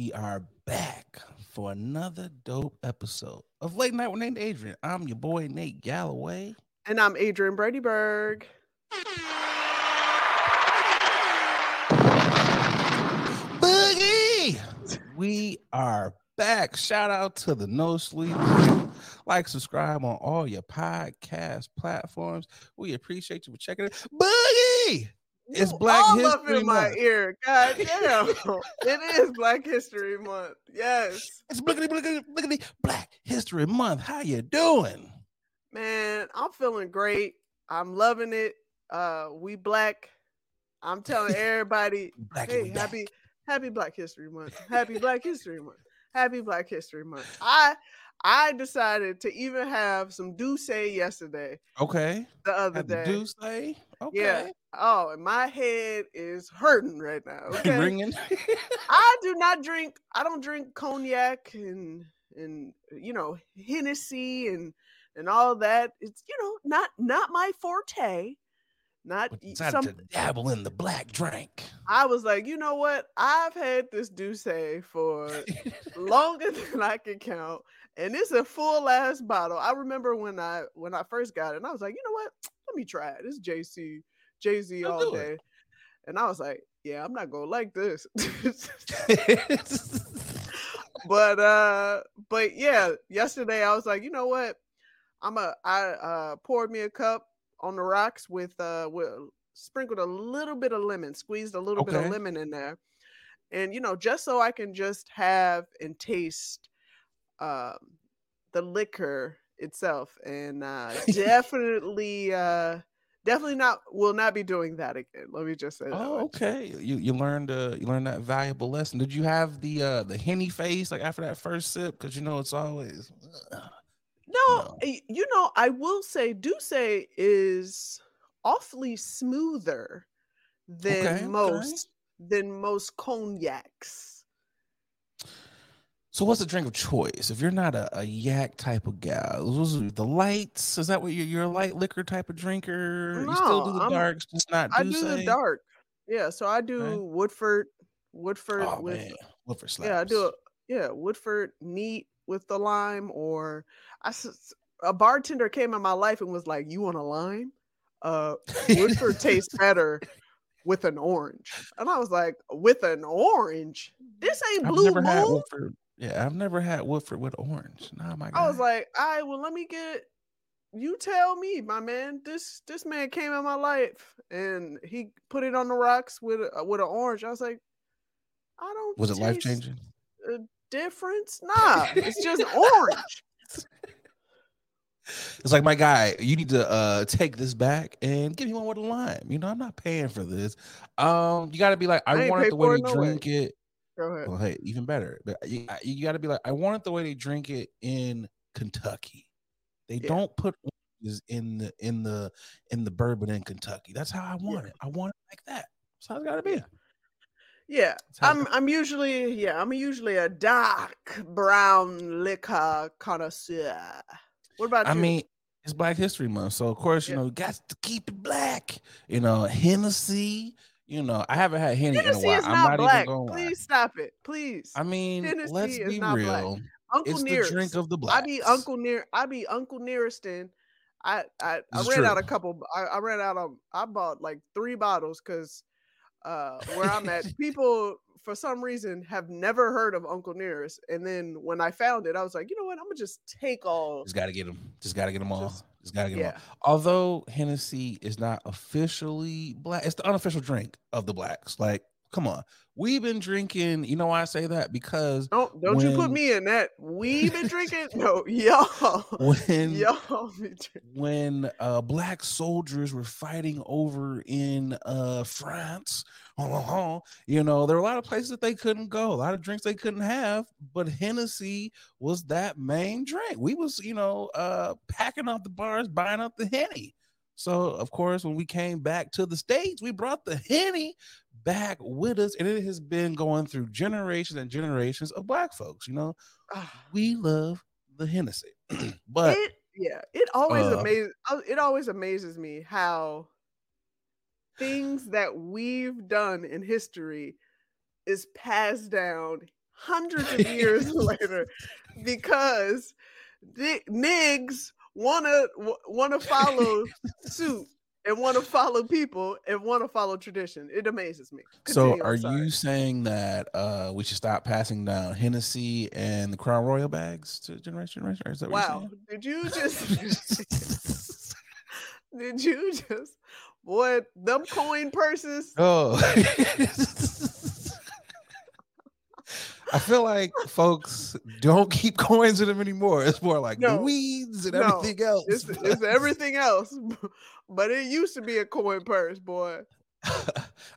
What up, though? We are back for another dope episode of Late Night with Nate Adrian. I'm your boy Nate Galloway. And I'm Adrian Bradyberg. Boogie! We are back. Shout out to the No Sleep. Like, subscribe on all your podcast platforms. We appreciate you for checking it. Boogie! It's Black all up History in my Month. ear. God damn. it is Black History Month. Yes. It's blickety, blickety, blickety, Black History Month. How you doing? Man, I'm feeling great. I'm loving it. Uh we black. I'm telling everybody, hey, back. happy happy Black History Month. Happy Black History Month. Happy Black History Month. I I decided to even have some D'Ussé yesterday, Okay. the other day. D'Ussé. Okay. Yeah. Oh, and my head is hurting right now. Okay. Ringing. I do not drink. I don't drink cognac and and you know Hennessy and and all that. It's you know not not my forte. Not decided some. to dabble in the black drink. I was like, you know what? I've had this D'Ussé for longer than I can count, and it's a full ass bottle. I remember when I when I first got it, and I was like, you know what? Let me try it. It's JC Jay Z all do it. day, and I was like, yeah, I'm not gonna like this. but uh but yeah yesterday i was like you know what i'm a i uh poured me a cup on the rocks with uh with sprinkled a little bit of lemon squeezed a little bit of lemon in there and you know just so i can just have and taste um the liquor itself and uh definitely uh definitely not will not be doing that again let me just say Oh, okay. You you learned uh you learned that valuable lesson. Did you have the uh the henny face like after that first sip? Because you know it's always No, No. you know, I will say D'Ussé is awfully smoother than Okay, okay. most than most cognacs. So what's the drink of choice? If you're not a, a yak type of are the lights. Is that what you're you're a light liquor type of drinker? you still do No, the I'm- darks, just not I do the dark. Yeah, so I do Woodford, Woodford Oh with man, what for slaps? yeah, I do it. Yeah, Woodford neat with the lime, or I a bartender came in my life and was like, "You want a lime? Uh, Woodford tastes better with an orange." And I was like, "With an orange? This ain't I've Blue Moon." Yeah, I've never had Woodford with orange. Nah, my God. I was like, "All right, well, let me get." You tell me, my man. This this man came in my life and he put it on the rocks with a, with an orange. I was like, I don't. was it life changing? a difference? Nah, it's just orange. It's like my guy, you need to uh take this back and give me one with a lime. You know, I'm not paying for this. Um, you gotta be like, I I want it the way they it, no way. drink it. Go ahead. Well, hey, even better. But uh, you, uh, you gotta be like, I want it the way they drink it in Kentucky. They Yeah. don't put oranges in the in the in the bourbon in Kentucky. That's how I want it. I want it like that. That's how it's gotta be. Yeah. Yeah, I'm. I'm usually. Yeah, I'm usually a dark brown liquor connoisseur. What about I you? mean, it's Black History Month, so of course, you Yeah. know, you got to keep it black. You know, Hennessy. You know, I haven't had Henny in a while. is I'm not not black. even going. Please stop it. Please. I mean, Hennessy let's be not black. real. Uncle It's Nearest. the drink of the blacks. I be Uncle Near. I be Uncle Neareston. I I, I is ran out a couple. I, I ran out of. I bought like three bottles because uh where I'm at, people for some reason have never heard of Uncle Nearest. And then when I found it, I was like, you know what? I'm gonna just take all. Just got to get them. Just got to get them all. Just- Just, got to get them Yeah, all. Although Hennessy is not officially black, it's the unofficial drink of the blacks. Like, come on, we've been drinking. You know why I say that? Because don't don't you put me in that. We've been drinking. No, y'all, when y'all when uh black soldiers were fighting over in uh France, you know, there were a lot of places that they couldn't go, a lot of drinks they couldn't have, but Hennessy was that main drink. We was, you know, uh packing up the bars, buying up the Henny. So of course, when we came back to the States, we brought the Henny back with us, and it has been going through generations and generations of black folks. You know, Ah. we love the Hennessy. but it yeah it always uh, amazes it always amazes me how things that we've done in history is passed down hundreds of years later because the nigs wanna wanna follow suit and want to follow people and want to follow tradition. It amazes me. Continue, so, are you saying that uh, we should stop passing down Hennessy and the Crown Royal bags to generation generation? Is that wow? Did you just? did you just? What them coin purses. Oh. I feel like folks don't keep coins in them anymore. It's more like no, the weeds and no, everything else. It's, it's everything else. But it used to be a coin purse, boy.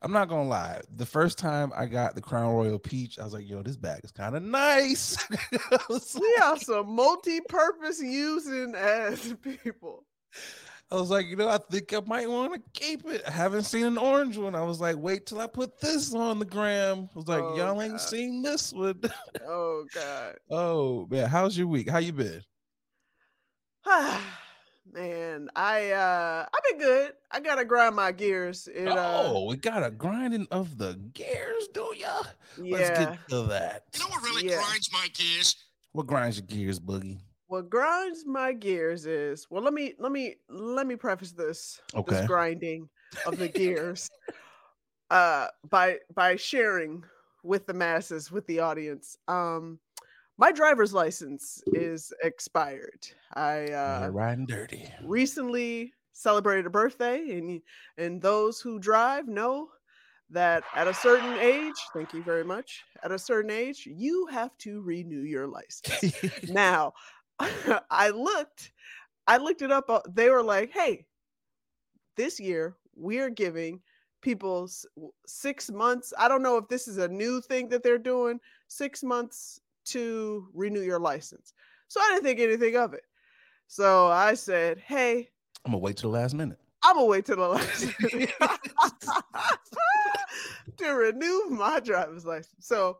I'm not gonna lie. The first time I got the Crown Royal Peach, I was like, "Yo, this bag is kind of nice." we are some multi-purpose using as people. I was like, you know, I think I might want to keep it. I haven't seen an orange one. I was like, wait till I put this on the gram. I was like, oh, y'all God. ain't seen this one. oh God. Oh man, how's your week? How you been? Man, I uh I've been good. I gotta grind my gears. It, uh, oh, we got a grinding of the gears, do ya? Yeah. Let's get to that. You know what really yeah. grinds my gears? What grinds your gears, Boogie? What grinds my gears is well. Let me let me let me preface this. Okay. This grinding of the gears, uh, by by sharing with the masses, with the audience. Um, my driver's license is expired. I uh, riding dirty. Recently celebrated a birthday, and and those who drive know that at a certain age, thank you very much. At a certain age, you have to renew your license. now, I looked, I looked it up. Uh, they were like, "Hey, this year we are giving." people six months. I don't know if this is a new thing that they're doing. Six months to renew your license. So I didn't think anything of it. So I said, hey, I'm gonna wait till the last minute. I'm gonna wait till the last minute to renew my driver's license. So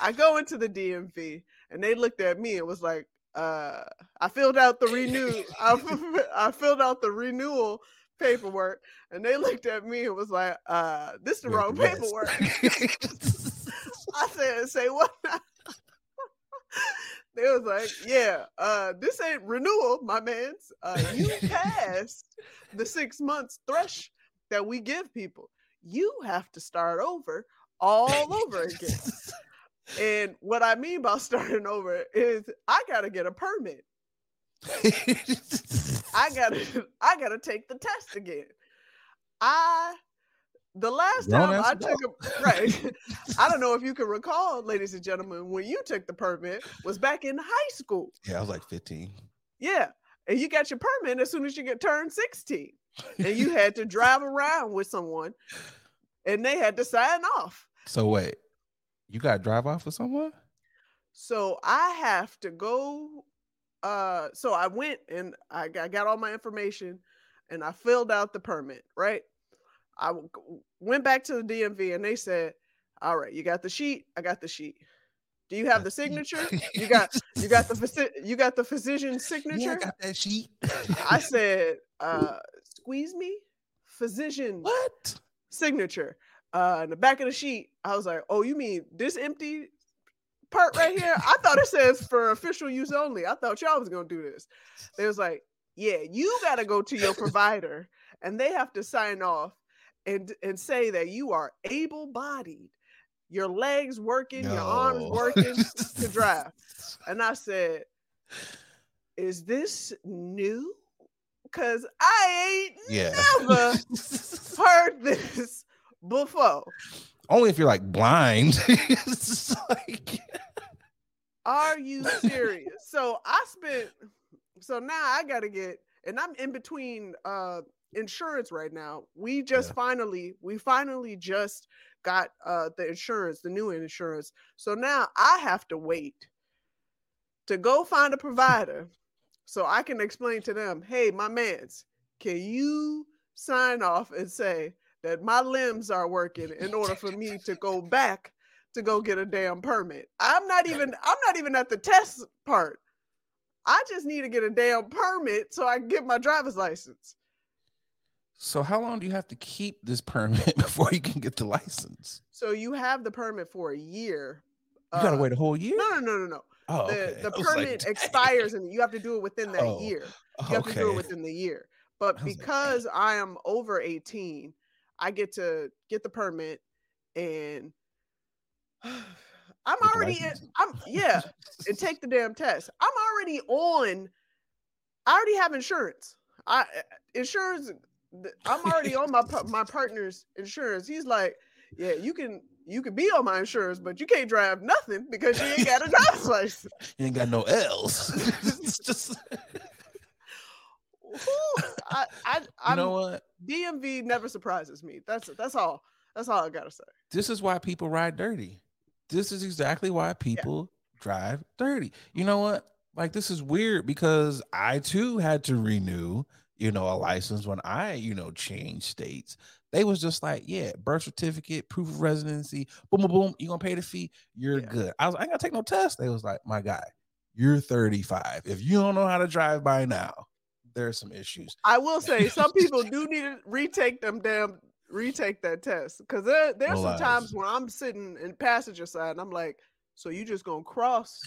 I go into the DMV and they looked at me and was like, uh, I filled out the renew, I, I filled out the renewal paperwork, and they looked at me and was like, uh, this is the wrong paperwork. I said, say what? they was like, yeah, uh, this ain't renewal, my man's. Uh, you passed the six months thresh that we give people. You have to start over all over again. And what I mean by starting over is I gotta get a permit. I gotta I gotta take the test again. I the last time I took a right, I don't know if you can recall, ladies and gentlemen, when you took the permit was back in high school. Yeah, I was like 15. Yeah. And you got your permit as soon as you get turned 16. And you had to drive around with someone and they had to sign off. So wait, you got to drive off with someone? So I have to go. Uh, so I went and I got, I got all my information and I filled out the permit, right? I went back to the DMV and they said, "All right, you got the sheet. I got the sheet. Do you have the signature? You got you got the you got the physician's signature. Yeah, I got that sheet. I said, uh, "Squeeze me, physician. What signature?" Uh, in the back of the sheet, I was like, "Oh, you mean this empty part right here? I thought it says for official use only. I thought y'all was gonna do this." They was like, "Yeah, you got to go to your provider, and they have to sign off." and and say that you are able-bodied, your legs working, no. your arms working to drive. And I said, "Is this new?" Because I ain't yeah. never heard this before. Only if you're like blind. like... Are you serious? so I spent. So now I got to get, and I'm in between uh insurance right now. We just yeah. finally, we finally just got uh the insurance, the new insurance. So now I have to wait to go find a provider so I can explain to them, hey, my mans, can you sign off and say that my limbs are working in order for me to go back to go get a damn permit? I'm not even I'm not even at the test part. I just need to get a damn permit so I can get my driver's license. So how long do you have to keep this permit before you can get the license? So you have the permit for a year. You gotta Uh, wait a whole year. No, no, no, no, no. Oh, the okay. the was like, permit expires and you have to do it within that Oh, year. You have to do it within the year. But was like, because I am over 18, I get to get the permit and I'm already in. I'm yeah, and take the damn test. I'm already on I already have insurance. I uh, insurance I'm already on my my partner's insurance. He's like, "Yeah, you can you can be on my insurance, but you can't drive nothing because you ain't got a driver's license." You ain't got no L's. it's just Who- I, I, you I'm, know what? DMV never surprises me. That's that's all. That's all I gotta say. This is why people ride dirty. This is exactly why people drive dirty. You know what? Like this is weird because I too had to renew, you know, a license when I, you know, changed states. They was just like, yeah, birth certificate, proof of residency, boom, boom, boom. You gonna pay the fee? You're Yeah. good. I was, I ain't gotta take no test. They was like, my guy, you're 35. If you don't know how to drive by now, there's some issues. I will say some people do need to retake them damn retake that test because there, there's some times when I'm sitting in passenger side and I'm like, so you just gonna cross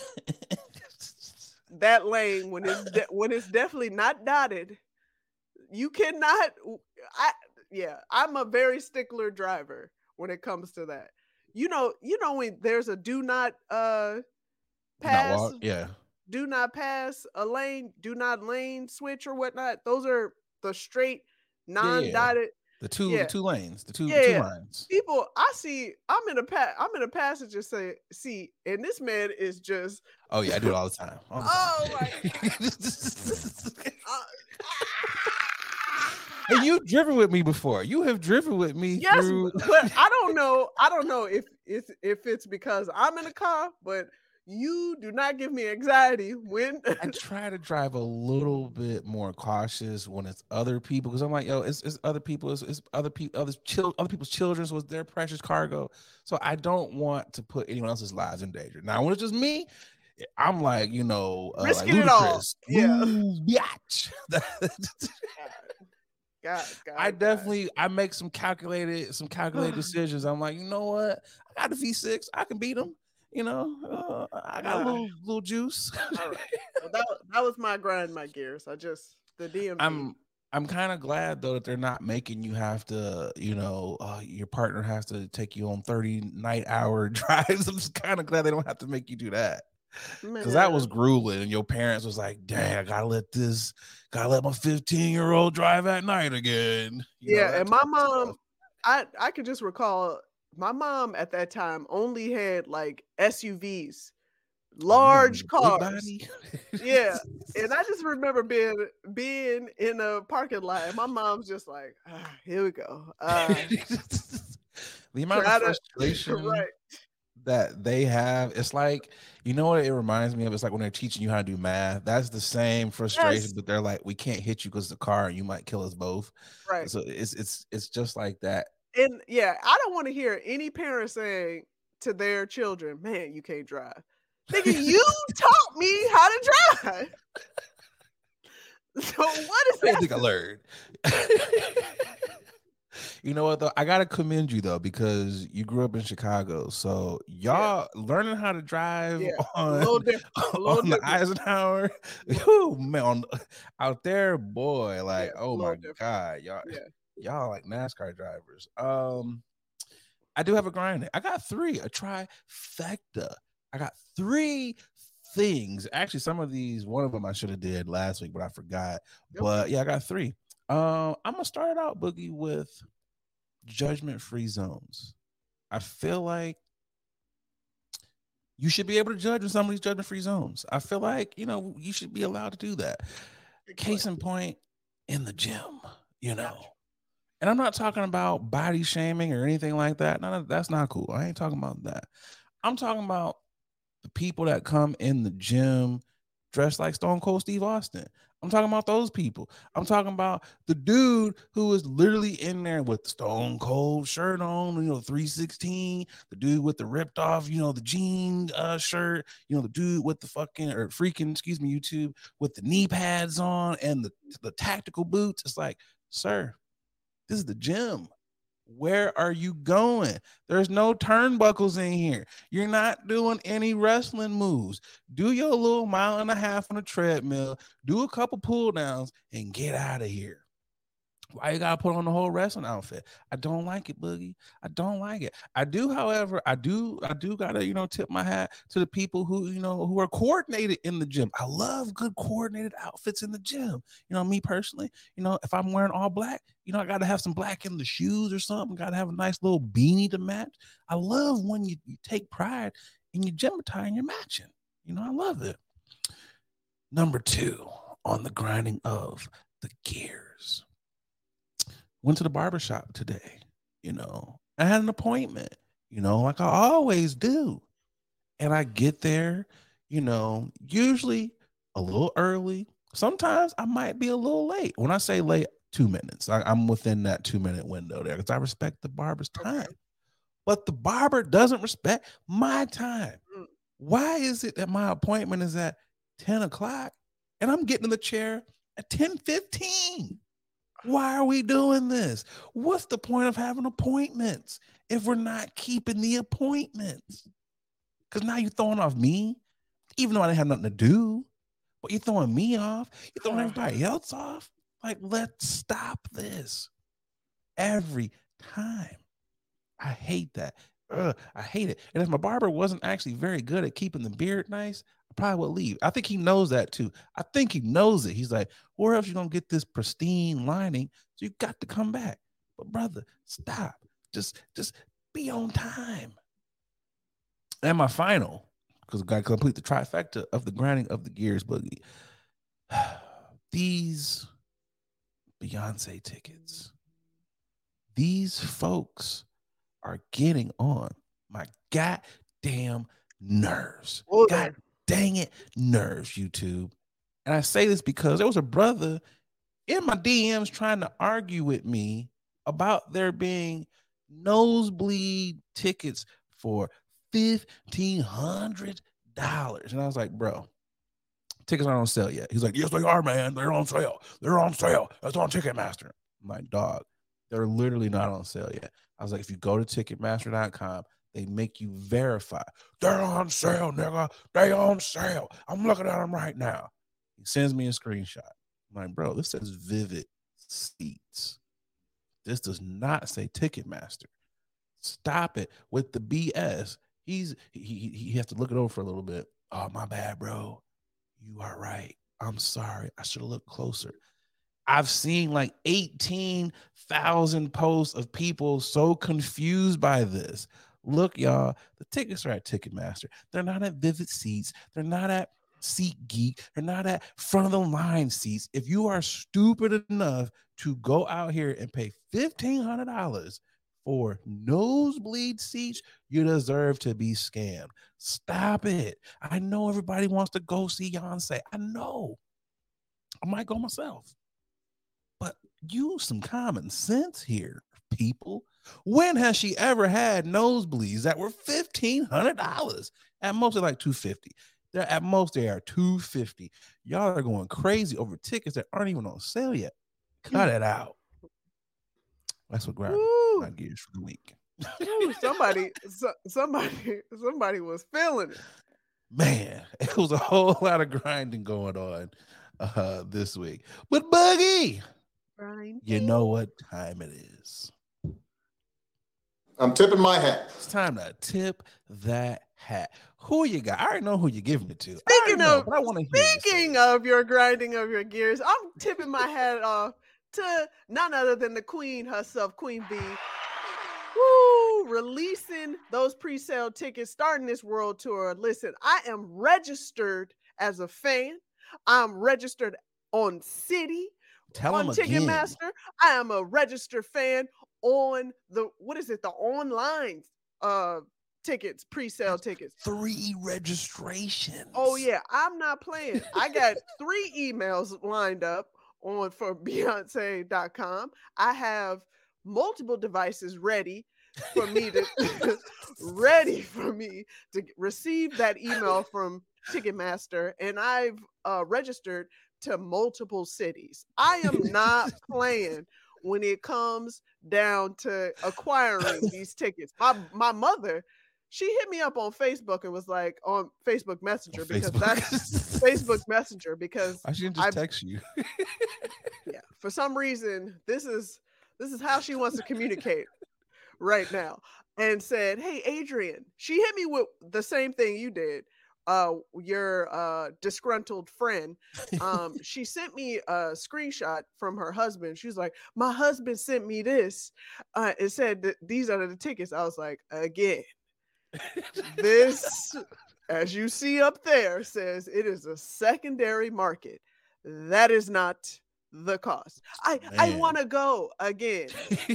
that lane when it's de- when it's definitely not dotted. You cannot. I yeah, I'm a very stickler driver when it comes to that. You know, you know when there's a do not uh Not pass, walk- yeah. Do not pass a lane, do not lane switch or whatnot. Those are the straight non-dotted The two, Yeah. the two lanes, the two, Yeah, the two yeah. lines. people. I see. I'm in a pa- I'm in a passenger say seat, and this man is just Oh yeah, I do it all the time. all the Oh, time. uh, and you've driven with me before. You have driven with me yes, through. but I don't know. I don't know if it's if it's because I'm in a car, but you do not give me anxiety when I try to drive a little bit more cautious when it's other people because I'm like, yo, it's, it's other people, it's, it's other people, other chil- other people's children, so it's their precious cargo. So I don't want to put anyone else's lives in danger. Now, when it's just me, I'm like, you know, uh, like Risking it all. Yeah. "Ooh, biatch." God, God, I God. definitely I make some calculated some calculated decisions. I'm like, you know what? I got the V6. I can beat them. You know, uh, I got a Ah. little little juice. All right. Well, that, that was my grind, my gears. I just the DMV. I'm I'm kind of glad though that they're not making you have to, you know, uh, your partner has to take you on 30 night hour drives. I'm just kind of glad they don't have to make you do that. Because that was grueling. And your parents was like, dang, I gotta let this, gotta let my 15 year old drive at night again. You yeah, that and my mom, stuff. I I could just recall my mom at that time only had like SUVs, large Big cars. Yeah, and I just remember being being in a parking lot, and my mom's just like, ah, "Here we go." Uh, the amount of frustration right? that they have, it's like, you know what it reminds me of? It's like when they're teaching you how to do math. That's the same frustration, Yes. but they're like, we can't hit you because the car and you might kill us both. Right. So it's it's it's just like that. And yeah, I don't want to hear any parent saying to their children, "Man, you can't drive." Nigga, you taught me how to drive. So what is that? I think I learned. you know what though? I gotta commend you though because you grew up in Chicago, so y'all learning how to drive Yeah, on, different. on the. Eisenhower. Whew, man, on, out there, boy, like Yeah, oh my different. god, y'all, Yeah. Y'all like NASCAR drivers. Um, I do have a grind. I got three, a trifecta. I got three things. Actually, some of these, one of them I should have did last week, but I forgot. Yep. But yeah, I got three. Um, I'm gonna start it out, Boogie, with judgment-free zones. I feel like you should be able to judge in some of these judgment-free zones. I feel like you know you should be allowed to do that. Case in point, in the gym, you know. And I'm not talking about body shaming or anything like that. No, that's not cool. I ain't talking about that. I'm talking about the people that come in the gym dressed like Stone Cold Steve Austin. I'm talking about those people. I'm talking about the dude who is literally in there with the Stone Cold shirt on, you know, 316, the dude with the ripped off, you know, the jean uh, shirt, you know, the dude with the fucking or freaking, excuse me, YouTube with the knee pads on and the, the tactical boots. It's like, sir, This is the gym. Where are you going? There's no turnbuckles in here. You're not doing any wrestling moves. Do your little mile and a half on the treadmill, do a couple pull downs, and get out of here. Why you gotta put on the whole wrestling outfit? I don't like it, Boogie. I don't like it. I do, however, I do, I do gotta, you know, tip my hat to the people who, you know, who are coordinated in the gym. I love good coordinated outfits in the gym. You know, me personally, you know, if I'm wearing all black, you know, I gotta have some black in the shoes or something. Gotta have a nice little beanie to match. I love when you, you take pride in your gym attire and you're matching. You know, I love it. Number two on the grinding of the gears went to the barber shop today, you know. I had an appointment, you know, like I always do. And I get there, you know, usually a little early. Sometimes I might be a little late. When I say late, two minutes. I, am within that two minute window there because I respect the barber's time. But the barber doesn't respect my time. Mm. Why is it that my appointment is at 10 o'clock and I'm getting in the chair at 10 15? Why are we doing this? What's the point of having appointments if we're not keeping the appointments? Because now you're throwing off me, even though I didn't have nothing to do, but you're throwing me off. You're throwing uh-huh. everybody else off. Like, let's stop this every time. I hate that. Ugh, I hate it. And if my barber wasn't actually very good at keeping the beard nice, probably would leave. I think he knows that too. I think he knows it. He's like, where else you gonna get this pristine lining? So you got to come back. But brother, stop. Just just be on time. And my final, because I got to complete the trifecta of the grinding of the gears boogie. These Beyonce tickets. These folks are getting on my goddamn nerves. Oh, God dang it, nerves, YouTube. And I say this because there was a brother in my DMs trying to argue with me about there being nosebleed tickets for $1,500. And I was like, bro, tickets aren't on sale yet. He's like, yes, they are, man. They're on sale. They're on sale. That's on Ticketmaster. I'm like, dog, they're literally not on sale yet. I was like, if you go to Ticketmaster.com, they make you verify. They're on sale, nigga. They on sale. I'm looking at them right now. He sends me a screenshot. I'm like, bro, this says Vivid Seats. This does not say Ticketmaster. Stop it with the BS. He's he he, has to look it over for a little bit. Oh, my bad, bro. You are right. I'm sorry. I should have looked closer. I've seen like 18,000 posts of people so confused by this. Look, y'all, the tickets are at Ticketmaster. They're not at Vivid Seats. They're not at Seat Geek. They're not at front of the line seats. If you are stupid enough to go out here and pay $1,500 for nosebleed seats, you deserve to be scammed. Stop it. I know everybody wants to go see Beyonce. I know. I might go myself But use some common sense here, people. When has she ever had nosebleeds that were fifteen hundred dollars? At most, they're like two fifty. They're at most they are two fifty. Y'all are going crazy over tickets that aren't even on sale yet. Cut it out. That's what grab my gears for the week. Ooh, somebody, so, somebody, somebody was feeling it. Man, it was a whole lot of grinding going on uh, this week. But Boogie, you know what time it is. I'm tipping my hat. It's time to tip that hat. Who you got? I already know who you're giving it to. Speaking of, know, I want to speaking you of your grinding of your gears, I'm tipping my hat off to none other than the queen herself, Queen B. Woo, releasing those pre-sale tickets, starting this world tour. Listen, I am registered as a fan. I'm registered on City. Tell on Ticketmaster. I am a registered fan on the what is it? The online uh tickets, pre-sale tickets. Three registrations. Oh yeah, I'm not playing. I got three emails lined up on for Beyonce.com. I have multiple devices ready for me to ready for me to receive that email from Ticketmaster, and I've uh, registered to multiple cities. I am not playing when it comes down to acquiring these tickets. My my mother, she hit me up on Facebook and was like on Facebook Messenger because Facebook. that's Facebook Messenger because I should just I- text you. yeah, for some reason this is this is how she wants to communicate right now and said, "Hey Adrian." She hit me with the same thing you did. Uh your uh disgruntled friend. Um she sent me a screenshot from her husband. She was like, "My husband sent me this. Uh it said that these are the tickets." I was like, "Again, this as you see up there says it is a secondary market. That is not the cost. I I want to go again.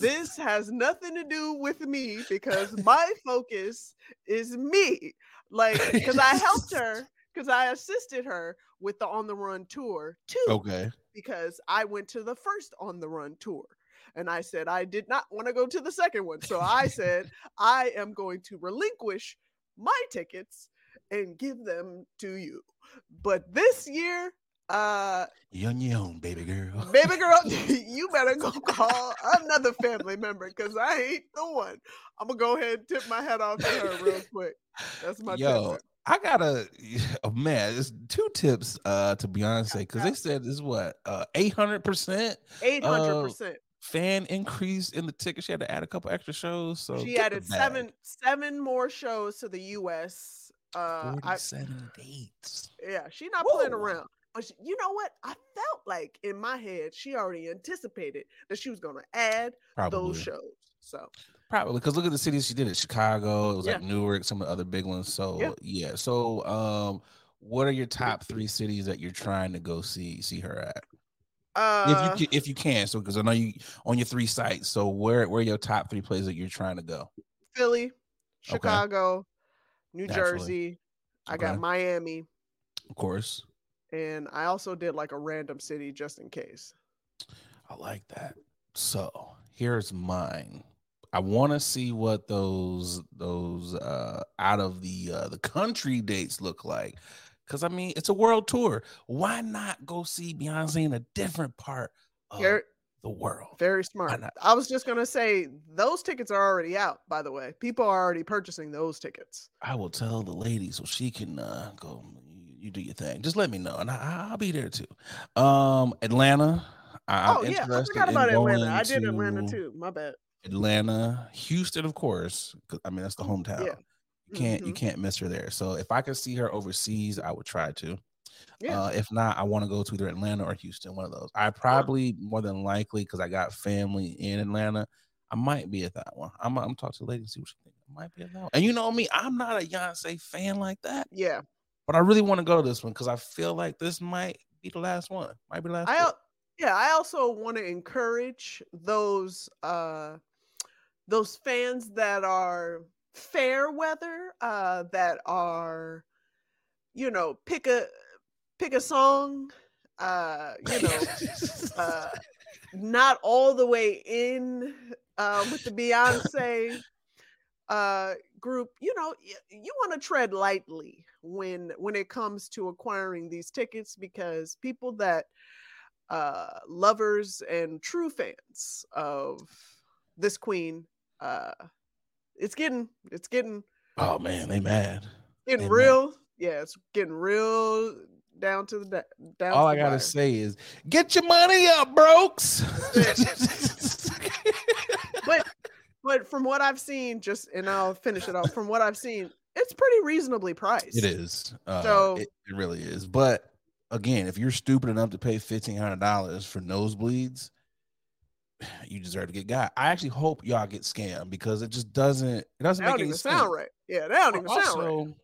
This has nothing to do with me because my focus is me. Like because I helped her because I assisted her with the on the run tour too okay. because I went to the first on the run tour. And I said I did not want to go to the second one. So I said I am going to relinquish my tickets and give them to you. But this year, uh You on your own, baby girl. baby girl, you better go call another family member because I ain't the one. I'm gonna go ahead and tip my hat off to her real quick. That's my Yo, tip. I gotta oh man, it's two tips uh to Beyonce because they said this is what uh 800 percent Eight hundred percent. fan increase in the ticket. She had to add a couple extra shows. So She added seven seven more shows to the US. Uh I, dates. Yeah, she not playing around. But she- you know what? I felt like in my head she already anticipated that she was going to add Probably. those shows. So Probably because look at the cities she did it. Chicago, it was like Yeah. Newark, some of the other big ones. So Yeah. yeah. So um, what are your top three cities that you're trying to go see see her at? uh, if you can, if you can, so because I know you on your three sites. So where where are your top three places that you're trying to go? Philly, Chicago, New Naturally. Jersey. I got Miami, Of course, and I also did like a random city just in case. I like that. So here's mine. I want to see what those those uh out of the uh the country dates look like. Cause I mean it's a world tour. Why not go see Beyonce in a different part of Very, the world? very smart. I was just gonna say those tickets are already out. By the way, people are already purchasing those tickets. I will tell the lady so she can uh go. You, you do your thing. Just let me know, and I, I'll be there too. Um, Atlanta. I, oh I'm yeah, I forgot about Atlanta. I did Atlanta too. My bad. Atlanta, Houston, of course. I mean, that's the hometown. Yeah. You can't you Mhm. can't miss her there. So if I could see her overseas, I would try to. Yeah. Uh, if not, I want to go to either Atlanta or Houston, one of those. I probably more than likely because I got family in Atlanta. I might be at that one. I'm I'm talking to the lady and see what she thinks. I might be at that one. And you know me, I'm not a Beyonce fan like that, Yeah. But I really want to go to this one because I feel like this might be the last one. Might be the last. I one. yeah, I also want to encourage those uh those fans that are fair weather, uh that are you know, pick a pick a song, uh, you know, uh not all the way in uh with the Beyonce uh group you know y- you want to tread lightly when when it comes to acquiring these tickets because people that uh lovers and true fans of this queen uh it's getting it's getting oh man, they mad. getting Amen. real yeah it's getting real down to the down All I gotta wire. say is, get your money up, brokes. but but from what i've seen just and i'll finish it off from what i've seen it's pretty reasonably priced It is. Uh, So- it, it really is. But again, if you're stupid enough to pay fifteen hundred dollars for nosebleeds, you deserve to get got. I actually hope y'all get scammed because it just doesn't. It doesn't that make don't any even sense. sound right yeah that don't even But sound right also-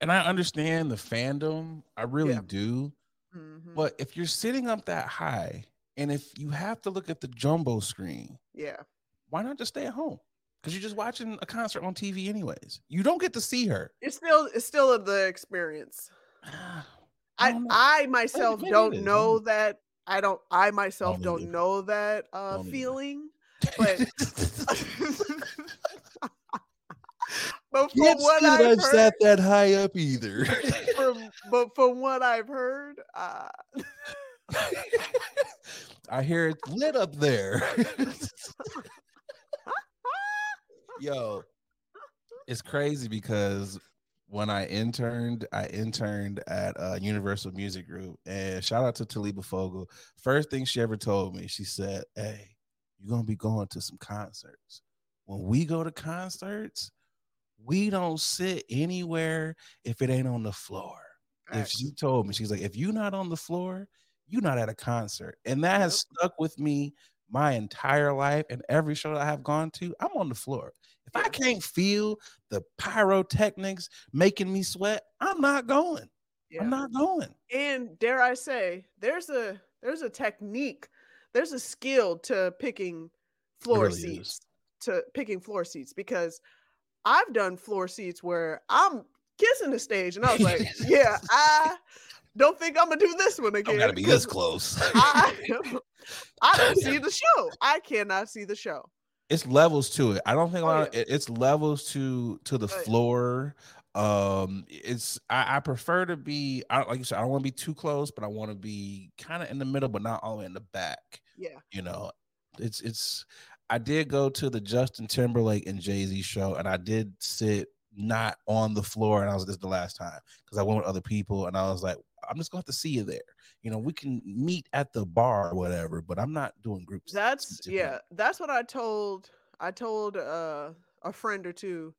And I understand the fandom. I really Yeah. do. Mhm. But if you're sitting up that high, and if you have to look at the jumbo screen, yeah why not just stay at home? Because you're just watching a concert on TV, anyways. You don't get to see her. it's still it's still the experience I I. I myself it don't is, know don't- that I don't I myself Don't don't know that uh Don't feeling but but from what I've I've heard, sat that high up either. from, but from what I've heard uh I hear it's lit up there. Yo, it's crazy because when I interned, I interned at uh, Universal Music Group, and shout out to Taliba Fogel. First thing she ever told me, she said, "Hey, you're gonna be going to some concerts. When we go to concerts, we don't sit anywhere if it ain't on the floor." If she told me, she's like, "If you're not on the floor, you're not at a concert," and that has stuck with me my entire life. And every show that I have gone to, I'm on the floor. If I can't feel the pyrotechnics making me sweat, I'm not going. Yeah. I'm not going. And dare I say, there's a there's a technique, there's a skill to picking floor really seats, is. to picking floor seats because I've done floor seats where I'm kissing the stage and I was like, yeah, I don't think I'm gonna do this one again. I gotta be this close. I, I don't see the show. I cannot see the show. It's levels to it. I don't think a Oh, lot of, it- it's levels to to the yeah. floor. Um, it's I, I prefer to be I like you said, I don't want to be too close, but I want to be kind of in the middle, but not all the way in the back. Yeah. You know, it's it's I did go to the Justin Timberlake and Jay-Z show, and I did sit not on the floor, and I was this the last time because I went with other people, and I was like, I'm just gonna have to see you there. You know, we can meet at the bar or whatever, but I'm not doing groups. That's yeah, that's what I told I told uh a friend or two.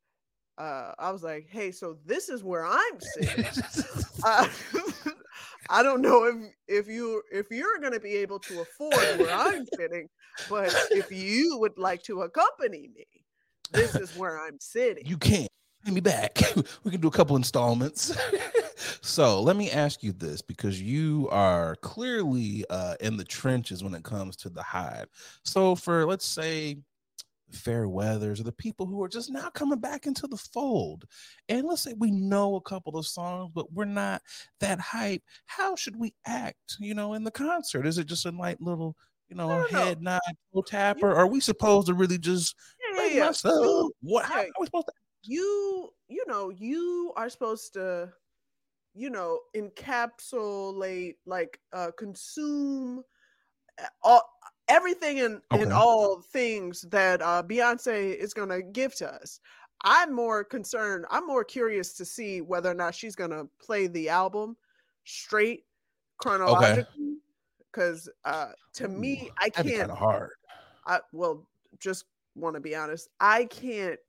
Uh I was like, hey, so this is where I'm sitting. uh, I don't know if if you if you're gonna be able to afford where I'm sitting, but if you would like to accompany me, this is where I'm sitting. you can't pay me back. we can do a couple installments. so let me ask you this because you are clearly uh, in the trenches when it comes to the hive. So for let's say fair weathers or the people who are just now coming back into the fold and let's say we know a couple of songs but we're not that hype how should we act you know in the concert is it just a light little you know No, no, no. head nod toe tapper or are we supposed to really just yeah, make yeah, yeah. myself what how are we supposed to you you know you are supposed to you know encapsulate like uh consume uh, all everything and Okay. and all things that uh beyonce is gonna give to us i'm more concerned i'm more curious to see whether or not she's gonna play the album straight chronologically because uh to me Ooh, i can't kind of hard. I well, just want to be honest. I can't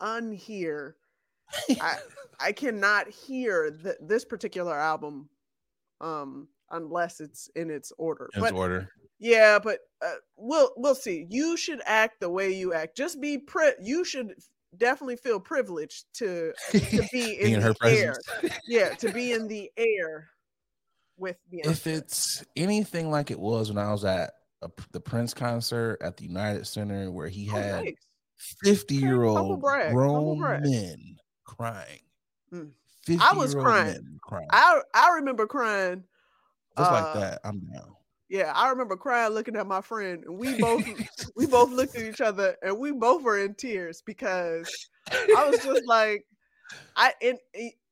unhear. I I cannot hear th- this particular album, um, unless it's in its order. In its but order. yeah, but uh, we'll we'll see. You should act the way you act. Just be pri. You should definitely feel privileged to to be in, in her the air. presence. Yeah, to be in the air with Beyonce. if it's anything like it was when I was at a, the Prince concert at the United Center, where he Oh, had nice. 50 year old grown men crying. Mm. I was crying. crying. I I remember crying. Just uh, like that. I'm down. Yeah, I remember crying looking at my friend, and we both we both looked at each other, and we both were in tears because I was just like, I and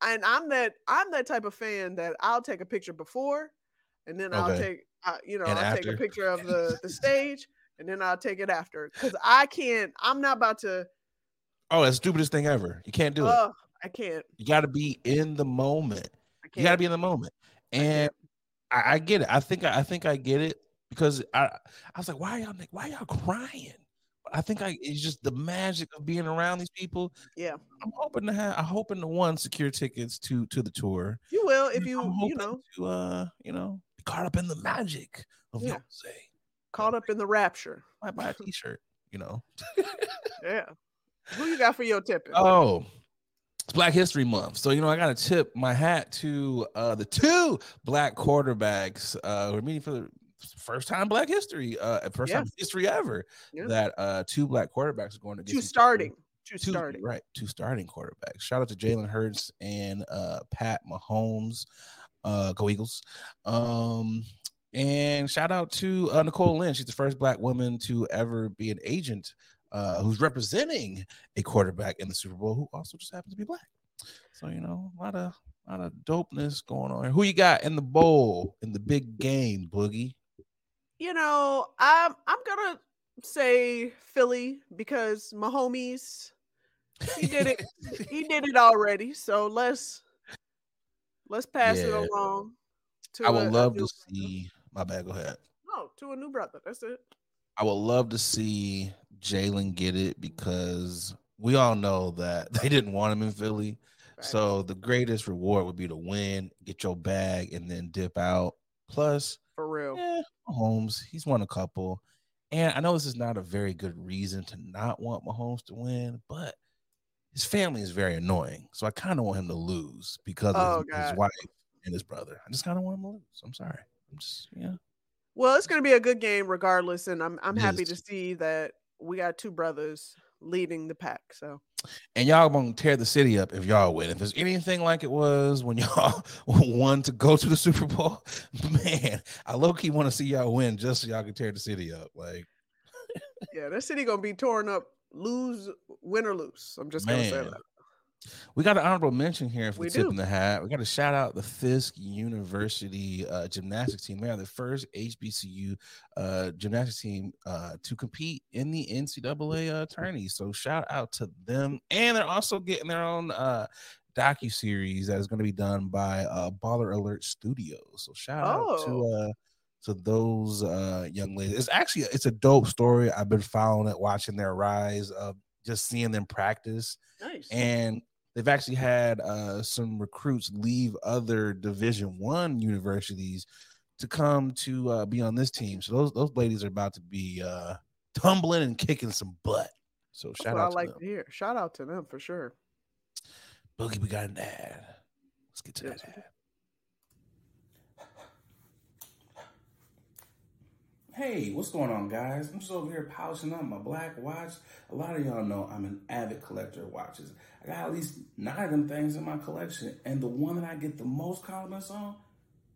and I'm that I'm that type of fan that I'll take a picture before, and then I'll take uh, you know And I'll take a picture of the the stage, and then I'll take it after because I can't. I'm not about to. Oh, that's the stupidest thing ever. You can't do it. Oh, I can't. You got to be in the moment. You got to be in the moment. And I, I get it. I think I, I think I get it because I I was like, why y'all like, why y'all crying? I think I it's just the magic of being around these people. Yeah. I'm hoping to have I'm hoping to one secure tickets to to the tour. You will if you you know to uh you know be caught up in the magic of Yeah. Beyonce. Caught up in the rapture. Might buy a t-shirt, you know. Yeah. Who you got for your tipping? Oh, it's Black History Month. So, you know, I got to tip my hat to uh, the two black quarterbacks uh, who are meeting for the first time Black history, uh, first Yeah. time history ever Yeah. that uh, two black quarterbacks are going to get Two starting. Two Two, starting. right? Two starting quarterbacks. Shout out to Jalen Hurts and uh, Pat Mahomes. Uh, go Eagles. Um, and shout out to uh, Nicole Lynn. She's the first black woman to ever be an agent uh, who's representing a quarterback in the Super Bowl who also just happens to be black. So you know, a lot of A lot of dopeness going on. Here. Who you got in the bowl in the big game, Boogie? You know, I'm I'm gonna say Philly because Mahomes he did it. he did it already. So let's let's pass yeah. it along. I would a, love a to see. My bad. Go ahead. No, to a new brother. That's it. I would love to see Jalen get it because we all know that they didn't want him in Philly. Right. So the greatest reward would be to win, get your bag, and then dip out. Plus, for real, yeah, Mahomes, he's won a couple. And I know this is not a very good reason to not want Mahomes to win, but his family is very annoying. So I kind of want him to lose because oh, of God. his wife and his brother. I just kind of want him to lose. I'm sorry. Just yeah. Well, it's going to be a good game regardless, and I'm I'm happy to see that we got two brothers leading the pack. So, and y'all gonna tear the city up if y'all win. If it's anything like it was when y'all won to go to the Super Bowl, man, I low key want to see y'all win just so y'all can tear the city up. Like, yeah, that city gonna be torn up lose, win or lose. I'm just Man. gonna say that. We got an honorable mention here for we tip do. in the hat. We got to shout out the Fisk University uh, gymnastics team. They are the first HBCU uh, gymnastics team uh, to compete in the NCAA uh, tourney. So shout out to them, and they're also getting their own uh, docu series that is going to be done by uh, Baller Alert Studios. So shout oh. out to oh. uh, to those uh, young ladies. It's actually it's a dope story. I've been following it, watching their rise, uh, just seeing them practice. Nice. And they've actually had uh, some recruits leave other Division One universities to come to uh, be on this team. So those those ladies are about to be uh, tumbling and kicking some butt. So That's shout out. I like them. to hear. Shout out to them for sure. Boogie, we got an ad. Let's get to yes, that ad. Hey, what's going on, guys? I'm just over here polishing up my black watch. A lot of y'all know I'm an avid collector of watches. I got at least nine of them things in my collection, and the one that I get the most compliments on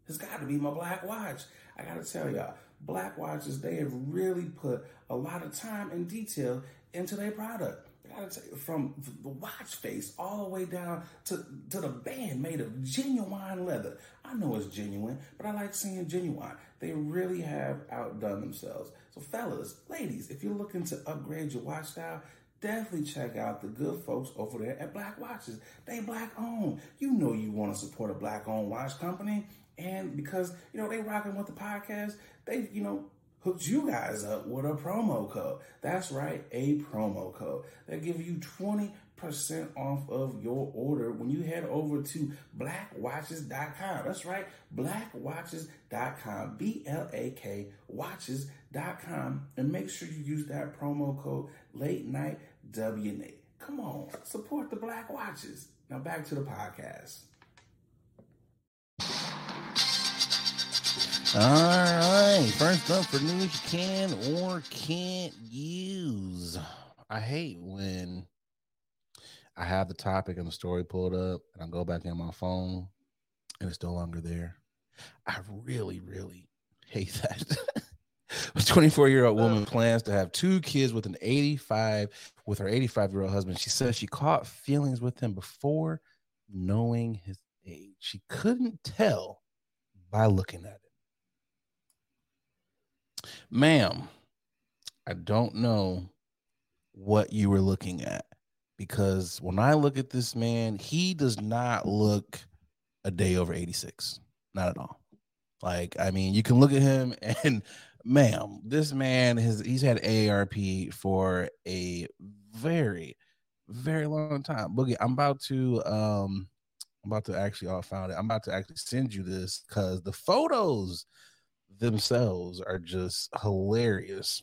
has got to be my black watch. I got to tell y'all, black watches, they have really put a lot of time and detail into their product. I gotta tell you, from the watch face all the way down to, to the band made of genuine leather. I know it's genuine, but I like seeing genuine. They really have outdone themselves. So, fellas, ladies, if you're looking to upgrade your watch style, definitely check out the good folks over there at Black Watches. They black owned. You know you want to support a black owned watch company. And because, you know, they rocking with the podcast, they, you know, hooked you guys up with a promo code. That's right, a promo code. They give you 20 percent off of your order when you head over to blackwatches.com. That's right, blackwatches.com, B L A K watches.com, and make sure you use that promo code late night WNA. Come on, support the Black Watches. Now back to the podcast. All right, first up for news you can or can't use. I hate when I have the topic and the story pulled up, and I go back in my phone, and it's no longer there. I really, really hate that. a 24 year old woman plans to have two kids with an 85 with her 85 year old husband. She says she caught feelings with him before knowing his age. She couldn't tell by looking at it. Ma'am, I don't know what you were looking at because when I look at this man, he does not look a day over 86. Not at all. Like, I mean, you can look at him and ma'am, this man has he's had AARP for a very, very long time. Boogie, I'm about to um I'm about to actually all found it. I'm about to actually send you this because the photos themselves are just hilarious.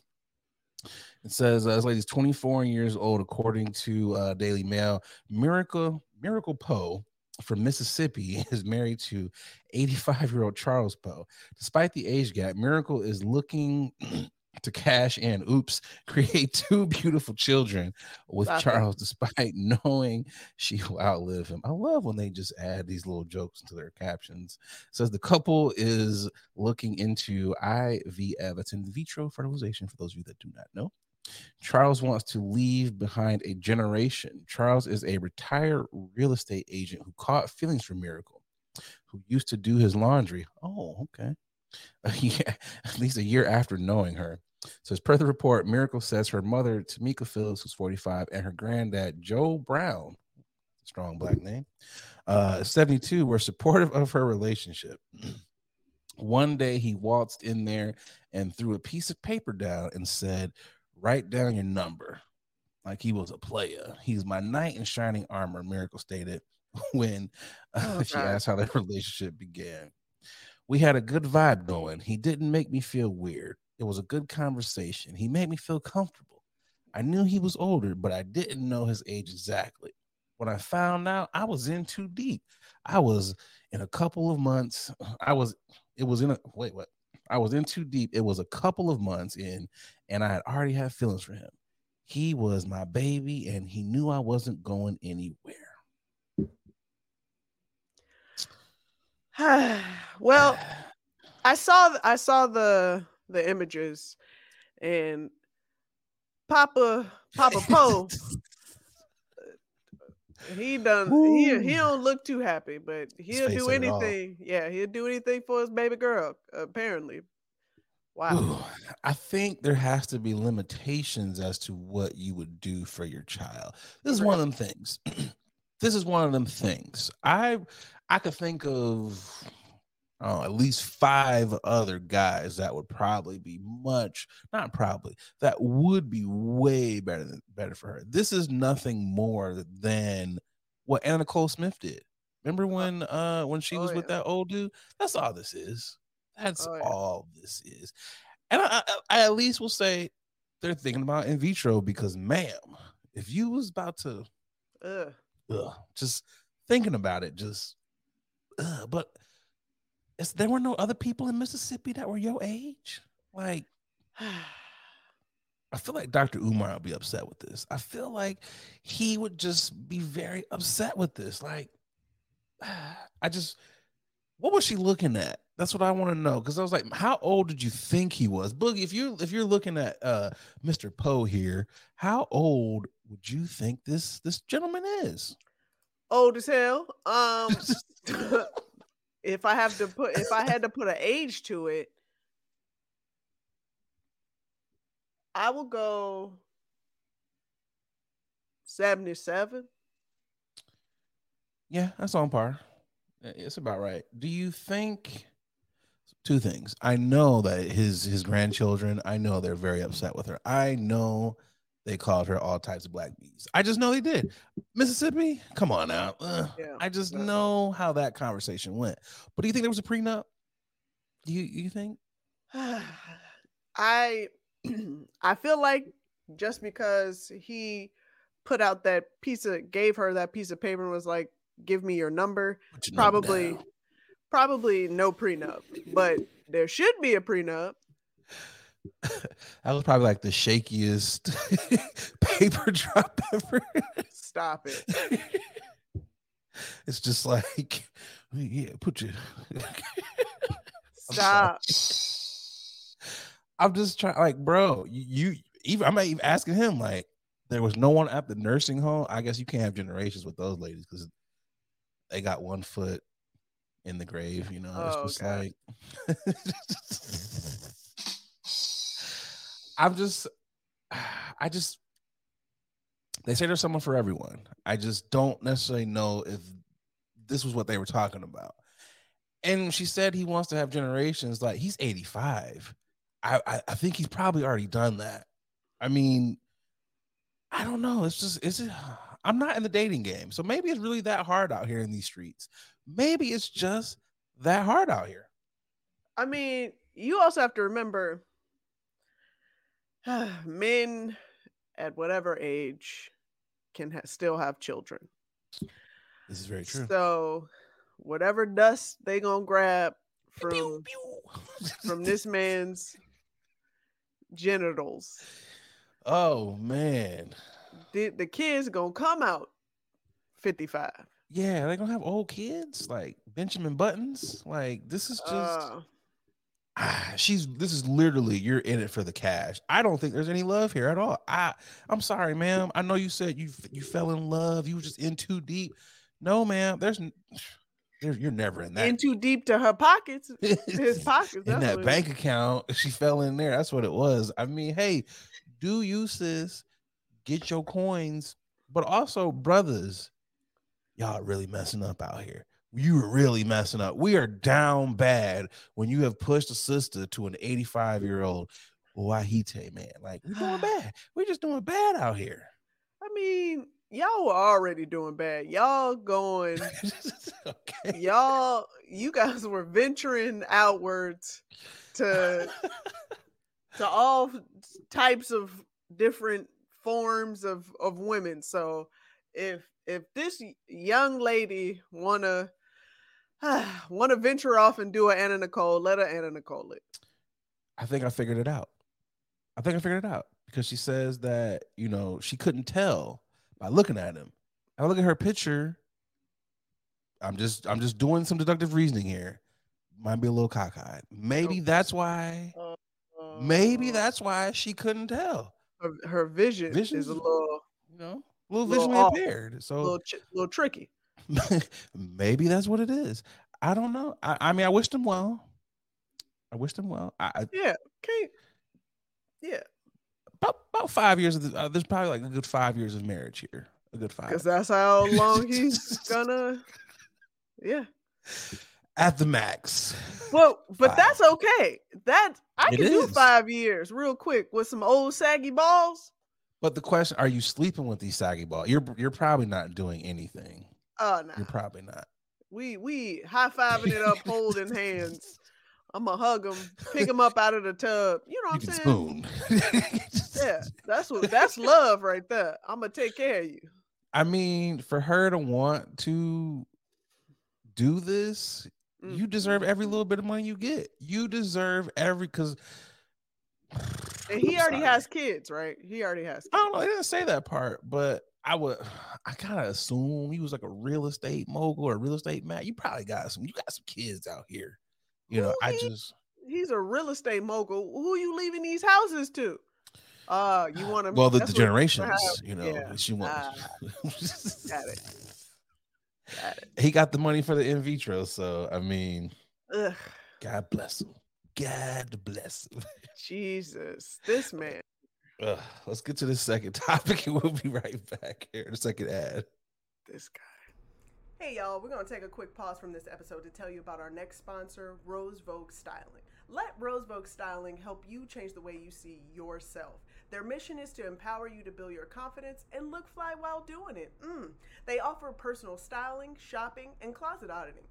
It says uh, this lady's 24 years old, according to uh, Daily Mail. Miracle Miracle Poe from Mississippi is married to 85 year old Charles Poe. Despite the age gap, Miracle is looking to cash in, oops, create two beautiful children with Charles, despite knowing she will outlive him. I love when they just add these little jokes into their captions. It says the couple is looking into IVF, that's in vitro fertilization, for those of you that do not know. Charles wants to leave behind a generation. Charles is a retired real estate agent who caught feelings for Miracle. who used to do his laundry. Oh, okay. yeah, at least a year after knowing her. So, as per the report, Miracle says her mother, Tamika Phillips, was 45, and her granddad, Joe Brown, strong black name, uh, 72, were supportive of her relationship. One day he waltzed in there and threw a piece of paper down and said, Write down your number. Like he was a player. He's my knight in shining armor, Miracle stated when uh, oh, she asked how their relationship began. We had a good vibe going. He didn't make me feel weird. It was a good conversation. He made me feel comfortable. I knew he was older, but I didn't know his age exactly. When I found out, I was in too deep. I was in a couple of months. I was, it was in a, wait, what? I was in too deep. It was a couple of months in, and I had already had feelings for him. He was my baby, and he knew I wasn't going anywhere. well, I saw I saw the the images, and Papa Papa Poe. he done he he don't look too happy, but he'll do anything. Yeah, he'll do anything for his baby girl. Apparently, wow. Ooh, I think there has to be limitations as to what you would do for your child. This is one of them things. this is one of them things. I I could think of oh, at least five other guys that would probably be much, not probably, that would be way better than better for her. This is nothing more than what Anna Nicole Smith did. Remember uh, when uh when she oh, was yeah. with that old dude? That's all this is. That's oh, yeah. all this is. And I, I, I at least will say they're thinking about in vitro because ma'am, if you was about to uh. Ugh, just thinking about it, just ugh, but there were no other people in Mississippi that were your age? Like, I feel like Dr. Umar will be upset with this. I feel like he would just be very upset with this. Like, I just, what was she looking at? That's what I want to know. Because I was like, how old did you think he was? Boogie, if you if you're looking at uh Mr. Poe here, how old would you think this this gentleman is? Old as hell. Um if I have to put if I had to put an age to it, I will go 77. Yeah, that's on par. It's about right. Do you think two things? I know that his his grandchildren, I know they're very upset with her. I know they called her all types of black bees. I just know they did. Mississippi, come on now. Yeah, I just know how that conversation went. But do you think there was a prenup? Do you you think? I I feel like just because he put out that piece of gave her that piece of paper and was like, give me your number, your probably number probably no prenup. But there should be a prenup that was probably like the shakiest paper drop ever. Stop it. it's just like, yeah, put your. Stop. I'm just trying, like, bro, you, you even I'm not even asking him, like, there was no one at the nursing home. I guess you can't have generations with those ladies because they got one foot in the grave, you know. Oh, it's just okay. like I'm just, I just, they say there's someone for everyone. I just don't necessarily know if this was what they were talking about. And she said he wants to have generations. Like he's 85. I, I, I think he's probably already done that. I mean, I don't know. It's just, it's. Just, I'm not in the dating game, so maybe it's really that hard out here in these streets. Maybe it's just that hard out here. I mean, you also have to remember men at whatever age can ha- still have children. This is very true. So, whatever dust they gonna grab from pew, pew. from this man's genitals. Oh man, the the kids gonna come out fifty five. Yeah, they gonna have old kids like Benjamin Buttons. Like this is just. Uh, Ah, she's this is literally you're in it for the cash. I don't think there's any love here at all. I I'm sorry, ma'am. I know you said you you fell in love. You were just in too deep. No, ma'am. There's You're, you're never in that. In too deep to her pockets. His pockets. in that what it bank account. She fell in there. That's what it was. I mean, hey, do you, sis, get your coins, but also, brothers, y'all really messing up out here. You are really messing up. We are down bad when you have pushed a sister to an 85 year old Wahite man. Like, we're doing bad. We're just doing bad out here. I mean, y'all were already doing bad. Y'all going, okay. y'all, you guys were venturing outwards to to all types of different forms of of women. So if if this young lady wanna wanna venture off and do an Anna Nicole, let her Anna Nicole it. I think I figured it out. I think I figured it out because she says that you know she couldn't tell by looking at him. I look at her picture. I'm just I'm just doing some deductive reasoning here. Might be a little cockeyed. Maybe Oh. that's why. Maybe Uh, that's why she couldn't tell. her, her vision Vision's- is a little You know, a little Little visually off. impaired. So little ch- little tricky. Maybe that's what it is. I don't know. I, I mean, I wished him well. I wished him well. I, I Yeah, can't. Yeah, about, about five years of the, uh, there's probably like a good five years of marriage here. A good five. because that's how long he's gonna. Yeah, at the max. well, but Five. that's okay. That I It can do five years real quick with some old saggy balls. But the question: Are you sleeping with these saggy balls? You're you're probably not doing anything. Oh no, You're probably not. we we high fiving it up, holding hands. I'm gonna hug him, pick him up out of the tub. You know what can I'm saying? spoon. Yeah, that's what that's love right there. I'm gonna take care of you. I mean, for her to want to do this, you deserve every mm-hmm. little bit of money you get. You deserve every because. And he already has kids, right? He already has. Kids. I don't know. They didn't say that part, but I would. I kind of assume he was like a real estate mogul or real estate man. You probably got some. You got some kids out here. You know, I Who just. He's a real estate mogul. Who you leaving these houses to? Uh, you want to? Well, the, the generations, you know, yeah. she wants. got it. Got it. he got the money for the in vitro, so I mean, Ugh, God bless him. God bless him. Jesus, this man. Ugh, let's get to the second topic, and we'll be right back here. In the second ad. This guy. Hey y'all, we're going to take a quick pause from this episode to tell you about our next sponsor, Rose Vogue Styling. Let Rose Vogue Styling help you change the way you see yourself. Their mission is to empower you to build your confidence and look fly while doing it. Mm. They offer personal styling, shopping, and closet auditing.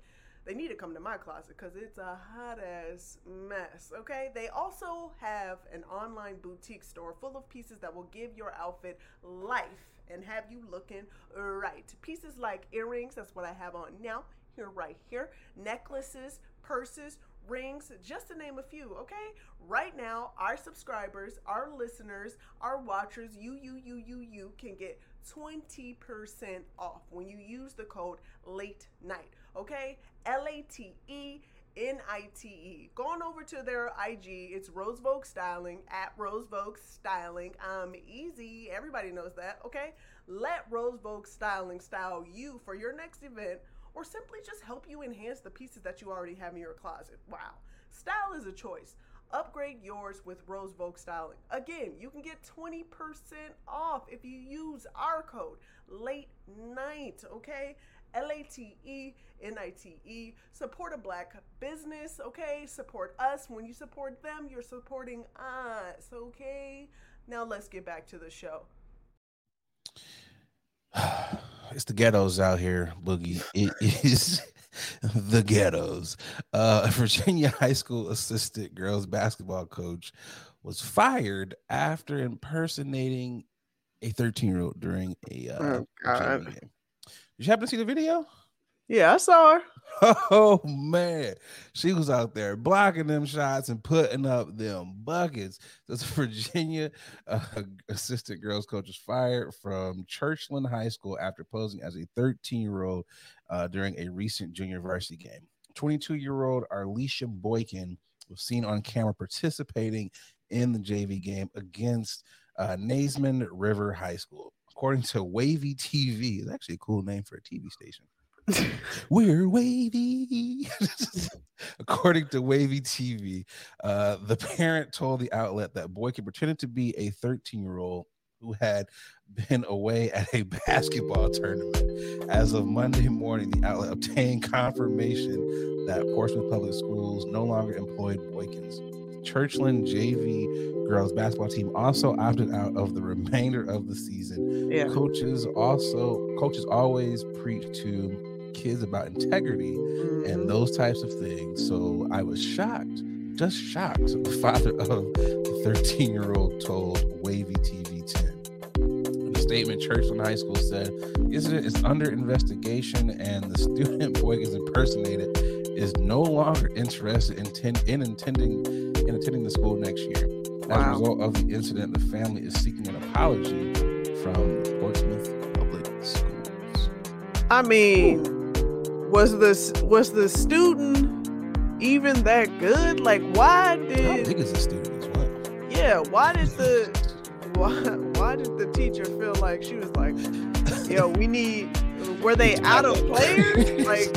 They need to come to my closet because it's a hot ass mess, okay? They also have an online boutique store full of pieces that will give your outfit life and have you looking right. Pieces like earrings, that's what I have on now, here, right here, necklaces, purses, rings, just to name a few, okay? Right now, our subscribers, our listeners, our watchers, you, you, you, you, you can get 20% off when you use the code late night, okay? L A T E N I T E. Going over to their IG, it's Rose Vogue Styling at Rose Vogue Styling. Um, easy. Everybody knows that, okay? Let Rose Vogue Styling style you for your next event or simply just help you enhance the pieces that you already have in your closet. Wow. Style is a choice. Upgrade yours with Rose Vogue Styling. Again, you can get 20% off if you use our code late night, okay? L A T E N I T E. Support a black business, okay? Support us. When you support them, you're supporting us, okay? Now let's get back to the show. it's the ghettos out here, Boogie. It is the ghettos. Uh, a Virginia high school assistant girls basketball coach was fired after impersonating a 13 year old during a uh, Oh, God. game. Did you happen to see the video? Yeah, I saw her. Oh man, she was out there blocking them shots and putting up them buckets. This Virginia uh, assistant girls coach was fired from Churchland High School after posing as a 13 year old uh, during a recent junior varsity game. 22 year old Arlisha Boykin was seen on camera participating in the JV game against uh, Nansemond River High School. According to Wavy TV, it's actually a cool name for a TV station. We're wavy. According to Wavy TV, uh, the parent told the outlet that Boykin pretended to be a 13 year old who had been away at a basketball tournament. As of Monday morning, the outlet obtained confirmation that Portsmouth Public Schools no longer employed Boykins. Churchland JV girls basketball team also opted out of the remainder of the season. Yeah. Coaches also coaches always preach to kids about integrity and mm-hmm. those types of things. So I was shocked, just shocked. The father of the 13 year old told Wavy TV 10. In a statement, Churchland High School said, incident is under investigation and the student boy is impersonated is no longer interested in, ten- in attending in attending the school next year. As a result of the incident, the family is seeking an apology from Portsmouth Public Schools. I mean, was this was the student even that good? Like, why did? big is the student as well? Yeah, why did the why why did the teacher feel like she was like, yo, we need? Were they out of players? Like,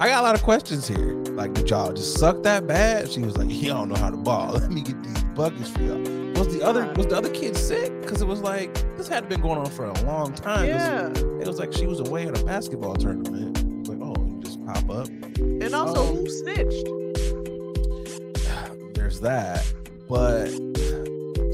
I got a lot of questions here. Like, did y'all just suck that bad? She was like, "You don't know how to ball. Let me get these buckets for y'all." Was the other was the other kid sick? Because it was like this had been going on for a long time. yeah, It was like she was away at a basketball tournament. Like, oh, you just pop up. and also Um, who snitched? There's that. But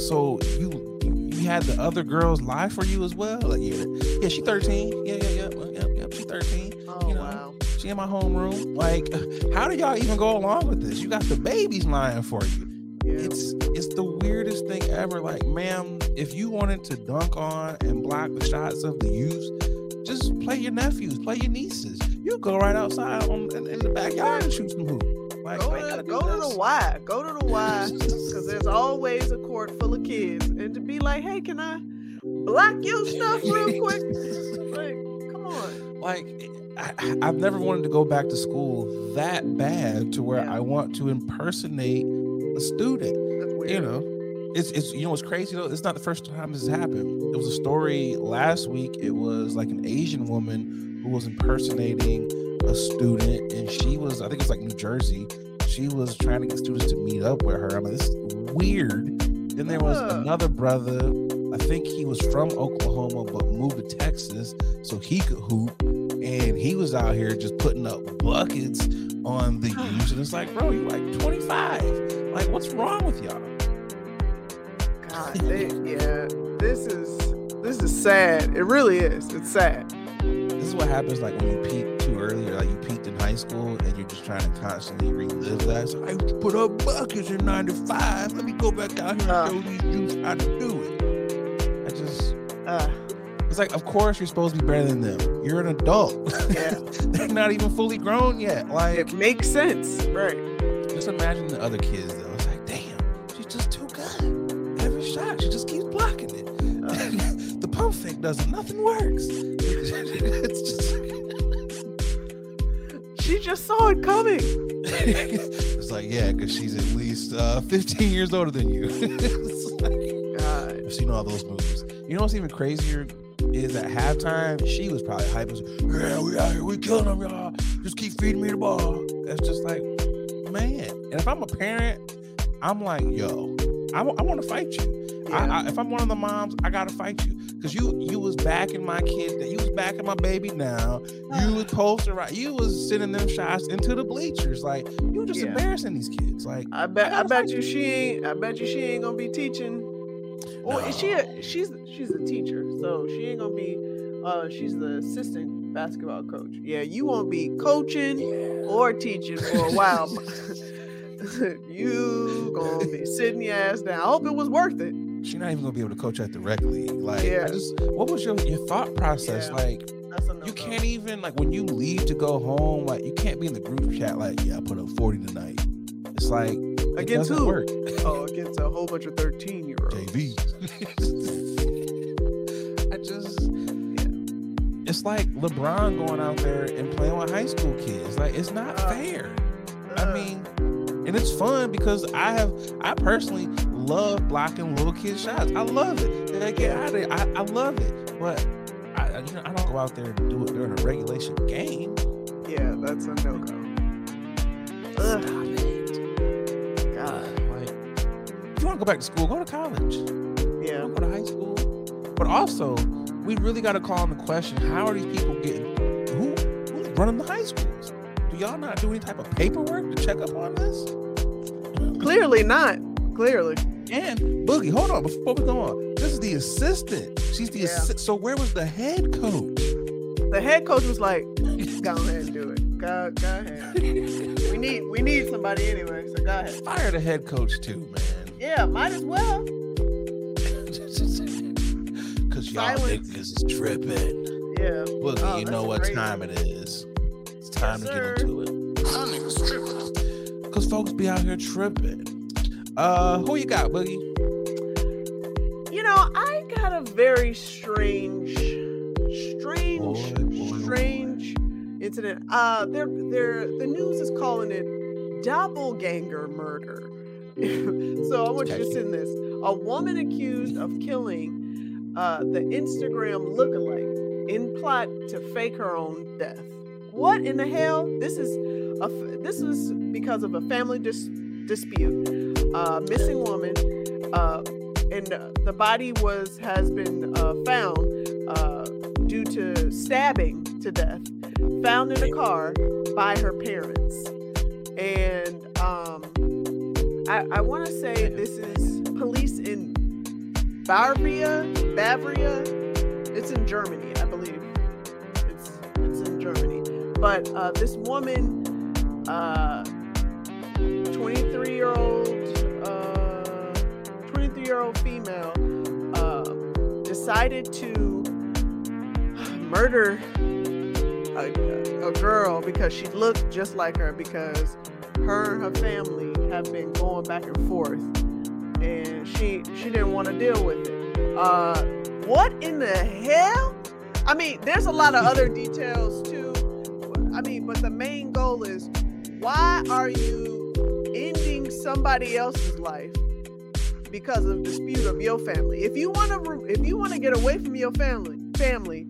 so you you, you had the other girls lie for you as well? Like, yeah, yeah, she 13. Yeah, yeah, yeah, yeah, yeah, she 13. Oh you know, wow. She in my homeroom. Like, how do y'all even go along with this? You got the babies lying for you. It's it's the weirdest thing ever. Like, ma'am, if you wanted to dunk on and block the shots of the youth, just play your nephews, play your nieces. You go right outside on, in, in the backyard and shoot some hoop. Like, Go to, go to the Y. Go to the Y. Because there's always a court full of kids. And to be like, hey, can I block your stuff real quick? like, come on. like I, I've never wanted to go back to school that bad to where Yeah. I want to impersonate a student. You know, it's it's you know what's crazy though. It's not the first time this has happened. It was a story last week. It was like an Asian woman who was impersonating a student, and she was I think it's like New Jersey. She was trying to get students to meet up with her. I'm like, this is weird. Then there was another brother. I think he was from Oklahoma but moved to Texas so he could hoop. And he was out here just putting up buckets on the youth. And it's like, bro, you like 25. Like, what's wrong with y'all? God, they, yeah. This is this is sad. It really is. It's sad. This is what happens like when you peak too early or like you peaked in high school and you're just trying to constantly relive that. So I used to put up buckets in 95. Let me go back out here and Uh. show these dudes how to do it. I just Uh, it's like of course you're supposed to be better than them. You're an adult. yeah. They're not even fully grown yet. Like it makes sense. Right. Just imagine the other kids though. It's like, damn, she's just too good. Every shot, she just keeps blocking it. the pump fake doesn't. Nothing works. it's just. She just saw it coming. it's like, yeah, because she's at least uh, 15 years older than you. It's like, God. I've seen all those movies. You know what's even crazier is at halftime, she was probably hyping. Yeah, we out here, we killing them, y'all. Just keep feeding me the ball. That's just like, man. And if I'm a parent, I'm like, yo, I want to fight you. Yeah. I, if I'm one of the moms, I gotta fight you because you you was backing my kid, you was backing my baby now. You was posting right, you was sending them shots into the bleachers. Like you were just Yeah. embarrassing these kids. Like I bet I gotta bet you she ain't I bet you she ain't gonna be teaching. Is she a, she's she's a teacher, so she ain't gonna be uh she's the assistant basketball coach. Yeah, you won't be coaching or teaching for a while. you gonna be sitting your ass down. I hope it was worth it. she's not even gonna be able to coach at the rec league. Like, Yeah. just what was your your thought process? Yeah. Like, you can't even like when you leave to go home, like you can't be in the group chat. Like, yeah, I put up forty tonight. It's like Against who? work. Oh, against a whole bunch of thirteen year olds. JV. I just, it's like LeBron going out there and playing with high school kids. Like, it's not Uh, fair. I mean, and it's fun because I have, I personally love blocking little kid shots. I love it. They get out of it. I, I love it. But I, I you know, I don't go out there and do it during a regulation game. Yeah, that's a no go. Want to go back to school, go to college. Yeah. Go to high school. But also, we really got to call on the question: How are these people getting? Who who's running the high schools? Do y'all not do any type of paperwork to check up on this? Clearly not. Clearly. And Boogie, hold on before we go on. This is the assistant. She's the Yeah. assistant. So where was the head coach? The head coach was like, go ahead and do it. Go, go ahead. We need we need somebody anyway, so go ahead. Fire the head coach too, man. Yeah, might as well. Cause y'all Silence. niggas is tripping. Yeah. Boogie, Oh, you know what great time it is. It's time Yes, to sir. get into it. Y'all niggas tripping. Cause folks be out here tripping. Uh who you got, Boogie? You know, I got a very strange, strange, Boy, boy, strange incident. Uh, they're, they're, the news is calling it doppelganger murder. so I want you to send this. A woman accused of killing uh, the Instagram lookalike in plot to fake her own death. What in the hell? This is a f- this was because of a family dis- dispute. Uh, missing woman. Uh, and uh, the body was has been uh, found uh, due to stabbing to death, found in a car by her parents, and um, I, I want to say this is police in Bavaria, Bavaria. It's in Germany, I believe. It's it's in Germany, but uh, this woman, uh, 23 year old. Uh, 23 year old female uh, decided to murder a, a girl because she looked just like her because her and her family have been going back and forth and she she didn't want to deal with it uh what in the hell i mean there's a lot of other details too i mean but the main goal is why are you ending somebody else's life because of dispute of your family. If you want to, if you want to get away from your family, family,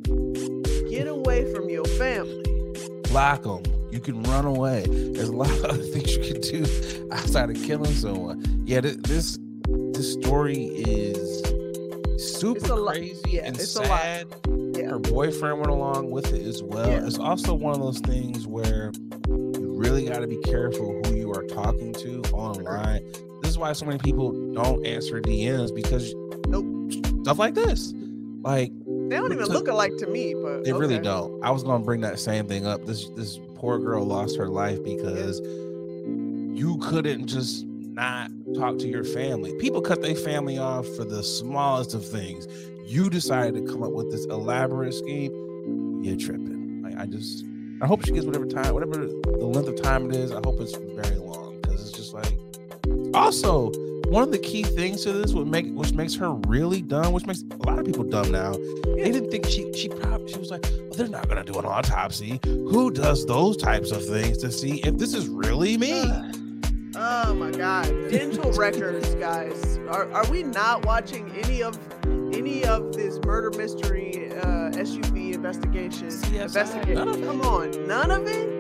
get away from your family. Block them. You can run away. There's a lot of other things you can do outside of killing someone. Yeah, th- this this story is super It's a lot- crazy yeah, and it's a lot. sad. Yeah. Her boyfriend went along with it as well. Yeah. It's also one of those things where you really got to be careful who you are talking to online. This is why so many people don't answer DMs because Nope. stuff like this. Like They don't even look alike to me, but they really don't. I was gonna bring that same thing up. This this poor girl lost her life because you couldn't just not talk to your family. People cut their family off for the smallest of things. You decided to come up with this elaborate scheme. You're tripping. Like I just, I hope she gets whatever time, whatever the length of time it is. I hope it's very long because it's just like. Also, one of the key things to this, what make which makes her really dumb, which makes a lot of people dumb now, they didn't think she she probably she was like, well, they're not gonna do an autopsy. Who does those types of things to see if this is really me? Oh my god. Dental records, guys. Are, are we not watching any of any of this murder mystery uh SVU investigation? CSI, Investigate. none of. Come on, none of it?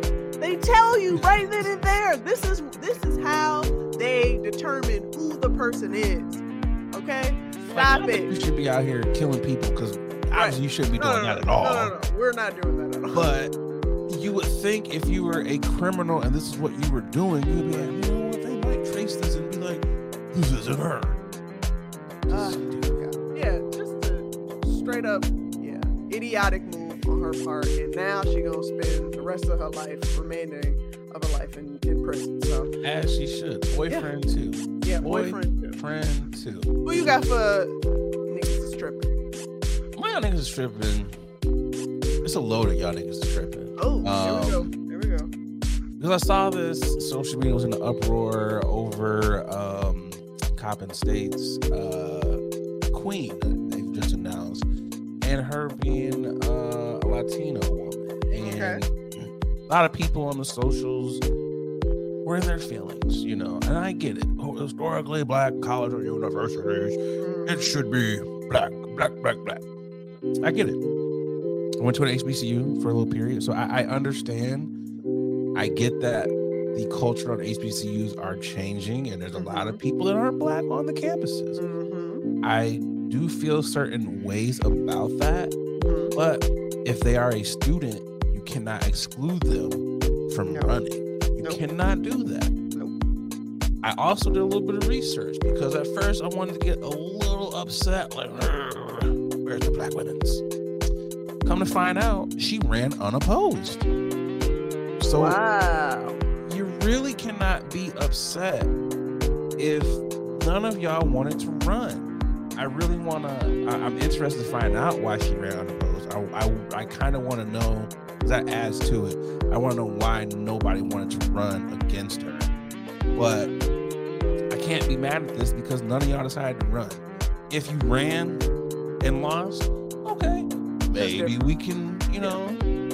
They tell you right then and there. This is this is how they determine who the person is. Okay? Stop I don't You should be out here killing people because obviously you shouldn't be No, doing no, that at all. No, no, no. We're not doing that at all. But you would think if you were a criminal and this is what you were doing, you'd be like, you know what? They might trace this and be like, this isn't her. Uh, yeah, just a straight up, yeah, idiotic move on her part, and now she gonna spend the rest of her life, remaining of her life in, in prison. So As she should. Boyfriend too. yeah, Boy- boyfriend. too. Too. Who you got for niggas is tripping? My y'all niggas is tripping. It's a load of y'all niggas is tripping. Oh, here Um, we go. Here we go. Because I saw this, social media was in the uproar over um, Coppin State's uh, queen they've just announced, and her being uh, Latino woman. And a lot of people on the socials were in their feelings, you know, and I get it. Oh, Historically, black college or universities, it Mhm. should be black, black, black, black. I get it. I went to an HBCU for a little period, so I, I understand. I get that the culture on HBCUs are changing, and there's a lot of people that aren't black on the campuses. Mhm, I do feel certain ways about that, mhm. but if they are a student, you cannot exclude them from No. running. You Nope. cannot do that. I also did a little bit of research because at first I wanted to get a little upset, like, "Rrr, where's the black women's? Come to find out, she ran unopposed. So wow. you really cannot be upset if none of y'all wanted to run. I really want to. I'm interested to find out why she ran unopposed. I I, I kind of want to know 'cause that adds to it. I want to know why nobody wanted to run against her. But I can't be mad at this because none of y'all decided to run. If you ran and lost, okay, maybe we can, you know,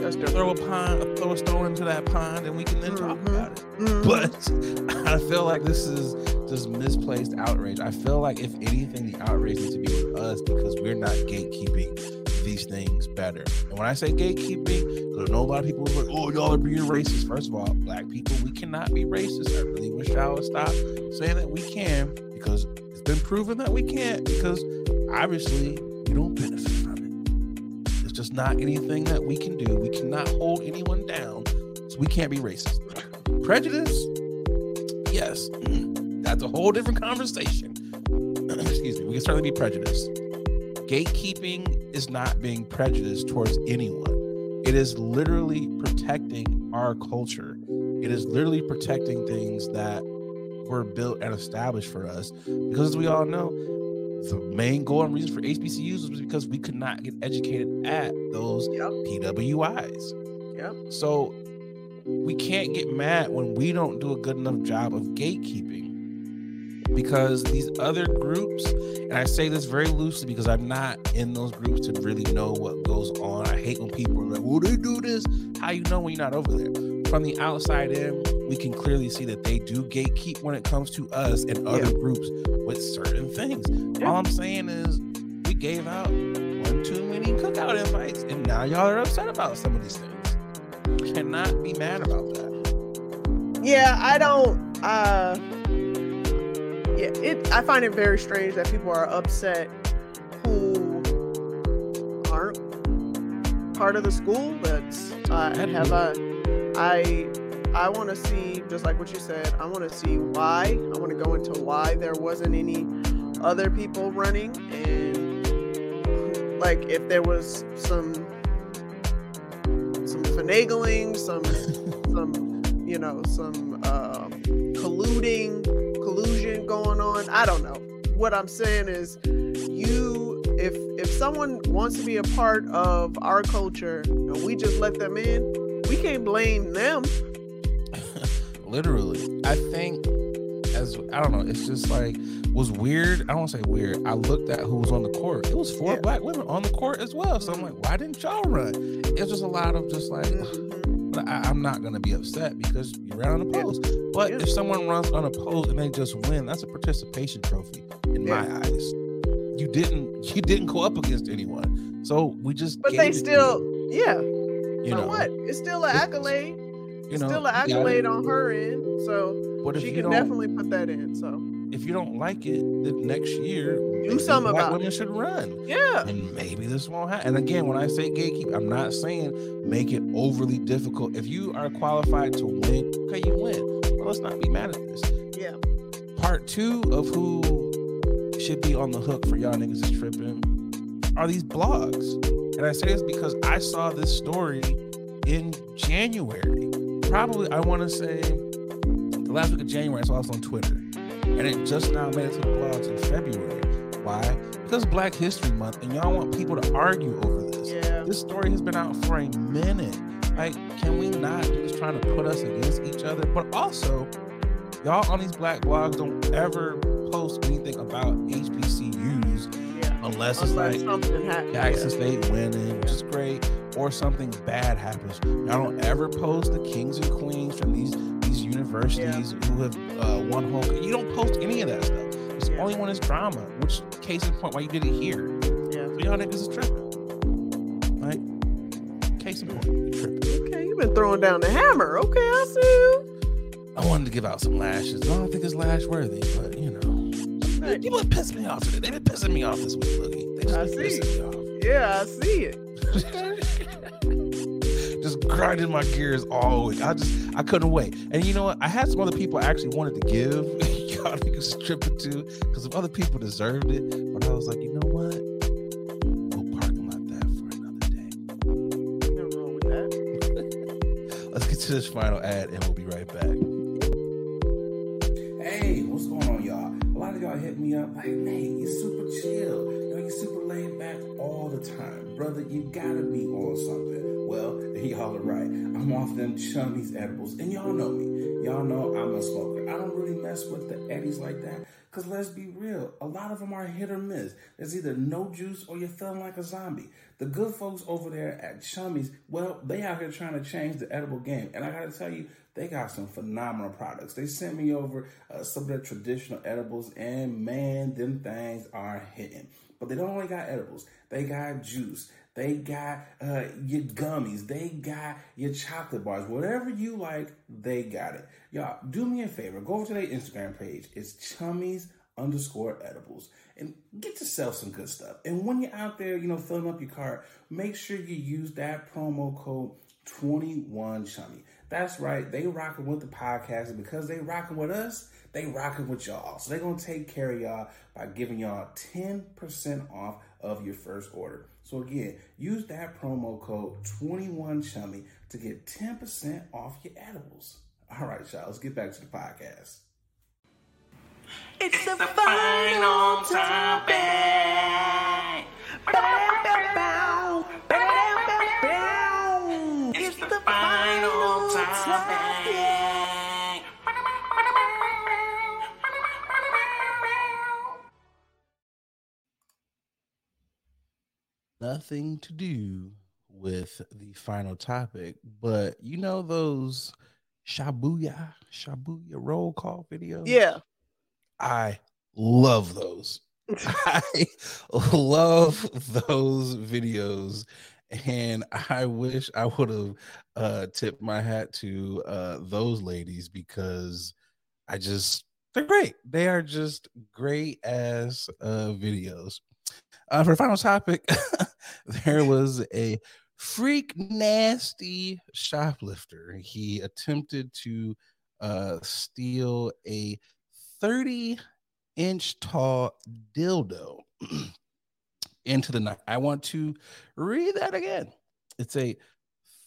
Throw a pond, throw a stone into that pond, and we can then talk Mhm. about it. But I feel like this is just misplaced outrage. I feel like if anything, the outrage needs to be with us because we're not gatekeeping these things better. And when I say gatekeeping, because I know a lot of people are like, "Oh, y'all are being racist." First of all, black people, we cannot be racist. I really wish y'all would stop saying that we can because it's been proven that we can't. Because obviously, you don't benefit just not anything that we can do. We cannot hold anyone down, so we can't be racist. Prejudice, yes, that's a whole different conversation. Excuse me. We can certainly be prejudiced. Gatekeeping is not being prejudiced towards anyone. It is literally protecting our culture. It is literally protecting things that were built and established for us. Because as we all know, the main goal and reason for HBCUs was because we could not get educated at those Yep. PWIs. Yep. So we can't get mad when we don't do a good enough job of gatekeeping because these other groups, and I say this very loosely because I'm not in those groups to really know what goes on. I hate when people are like, well, they do this. How you know when you're not over there? From the outside in, we can clearly see that they do gatekeep when it comes to us and other Yeah. groups with certain things. Yeah. All I'm saying is we gave out one too many cookout invites, and now y'all are upset about some of these things. Cannot be mad about that. Yeah, I don't. Uh, yeah, it. I find it very strange that people are upset who aren't part of the school. That's uh, Had have a. I I want to see just like what you said. I want to see why. I want to go into why there wasn't any other people running and like if there was some some finagling, some some you know some uh, colluding collusion going on i don't know what i'm saying is you if if someone wants to be a part of our culture and we just let them in we can't blame them Literally. I think as I don't know, it's just like was weird. I don't want to say weird. I looked at who was on the court. It was four Yeah. black women on the court as well. So I'm like, why didn't y'all run? It's just a lot of just like Mhm. But I, I'm not gonna be upset because you ran unopposed. But Yeah. if someone runs unopposed and they just win, that's a participation trophy in my eyes. You didn't you didn't go up against anyone. So we just but they still yeah you, so know what it's still an accolade you it's know still an it. accolade on her end so But she can definitely put that in so if you don't like it, the next year maybe something black about women should run. yeah And maybe this won't happen. And again, when I say gatekeep, I'm not saying make it overly difficult. If you are qualified to win, okay, you win. But let's not be mad at this. yeah part two of who should be on the hook for y'all niggas is tripping are these blogs. And I say this because I saw this story in January. Probably, I want to say the last week of January, I saw this on Twitter. And it just now made it to the blogs in February. Why? Because Black History Month, and y'all want people to argue over this. yeah This story has been out for a minute. Like, can we not just trying to put us against each other? But also, y'all on these black blogs don't ever post anything about HBCUs yeah unless it's like Jackson State winning, which is great, or something bad happens. Y'all don't ever post the kings and queens from these these universities who have uh, won home. You don't post any of that stuff. It's Yeah. only when it's drama. Which case in point, why you did it here? yeah So y'all niggas is tripping. Right? support. You tripping. Okay, you've been throwing down the hammer. Okay, I see you. I wanted to give out some lashes. I don't think it's lash worthy, but you know. Hey, People are pissing me off today. They've been pissing me off this week, Boogie. They just I been see. pissing me off. Yeah, I see it. just grinding my gears all week. I just I couldn't wait. And you know what? I had some other people I actually wanted to give y'all niggas tripping to because some other people deserved it. But I was like, you know what? We'll parking lot that for another day. Nothing wrong with that. Let's get to this final ad and we'll be right back. Hey, what's going on, y'all? A lot of y'all hit me up like, hey, you're super chill. Laid back all the time. Brother, you gotta be on something. Well, y'all are right. I'm off them chummies edibles. And y'all know me. Y'all know I'm a smoker. I don't really mess with the eddies like that. Cause let's be real, a lot of them are hit or miss. There's either no juice or you're feeling like a zombie. The good folks over there at Chummies, well, they out here trying to change the edible game. And I gotta tell you, they got some phenomenal products. They sent me over uh, some of their traditional edibles, and man, them things are hitting. But they don't only got edibles, they got juice. They got uh, your gummies. They got your chocolate bars. Whatever you like, they got it. Y'all, do me a favor. Go over to their Instagram page. It's chummies underscore edibles and get yourself some good stuff. And when you're out there, you know, filling up your cart, make sure you use that promo code 21chummy. That's right. They rocking with the podcast. And because they rocking with us, they rocking with y'all. So they're going to take care of y'all by giving y'all 10% off of your first order. So again, use that promo code 21chummy to get 10% off your edibles. All right, y'all, let's get back to the podcast. It's, the, final topic. It's Nothing to do with the final topic, but you know those shabuya, shabuya roll call videos? Yeah. I love those. I love those videos. And I wish I would have uh, tipped my hat to uh, those ladies because I just, they're great. They are just great as uh, videos. Uh, for the final topic, there was a freak nasty shoplifter. He attempted to uh, steal a 30 inch tall dildo into the night. I want to read that again. It's a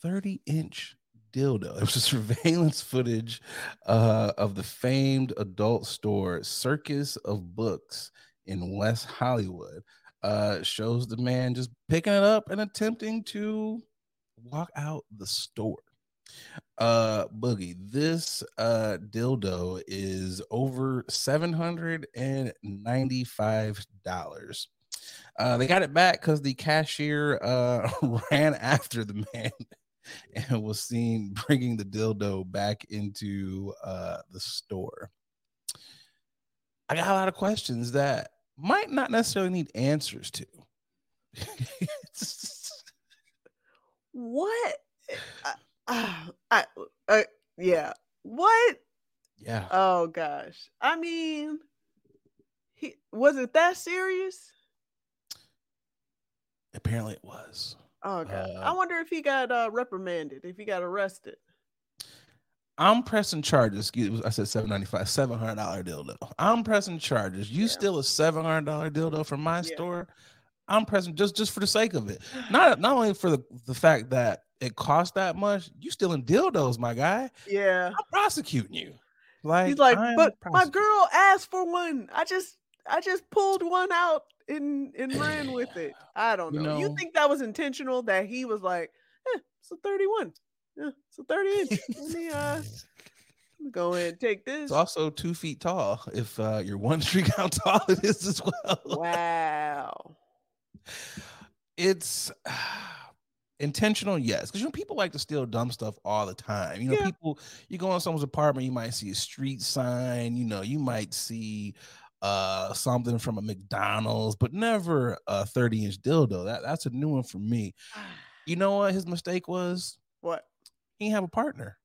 30 inch dildo. It was surveillance footage uh, of the famed adult store Circus of Books in West Hollywood. Uh, shows the man just picking it up and attempting to walk out the store. Uh boogie this uh dildo is over 795 dollars. Uh they got it back because the cashier uh ran after the man and was seen bringing the dildo back into uh the store. I got a lot of questions that might not necessarily need answers to What? I, I, I, uh, yeah. What? yeah Oh gosh. I mean, he was it that serious? apparently it was Oh god. Uh, I wonder if he got uh, reprimanded, if he got arrested. I'm pressing charges. Excuse me, I said 795 $700 dildo. I'm pressing charges. You Yeah. steal a $700 dildo from my Yeah. store. I'm pressing just just for the sake of it. Not not only for the, the fact that it cost that much, you stealing dildos, my guy. Yeah. I'm prosecuting you. Like He's like, I'm but my girl asked for one. I just I just pulled one out and and ran with it. I don't You know. You think that was intentional? That he was like, eh, it's a 31. Yeah, it's a 30 inch. Let me uh let me go ahead and take this. It's also two feet tall. If uh, you're wondering how tall it is as well. Wow. it's intentional yes because you know people like to steal dumb stuff all the time you know Yeah. people you go in someone's apartment you might see a street sign you know you might see uh something from a mcdonald's but never a 30 inch dildo that that's a new one for me You know what his mistake was? What? He have a partner.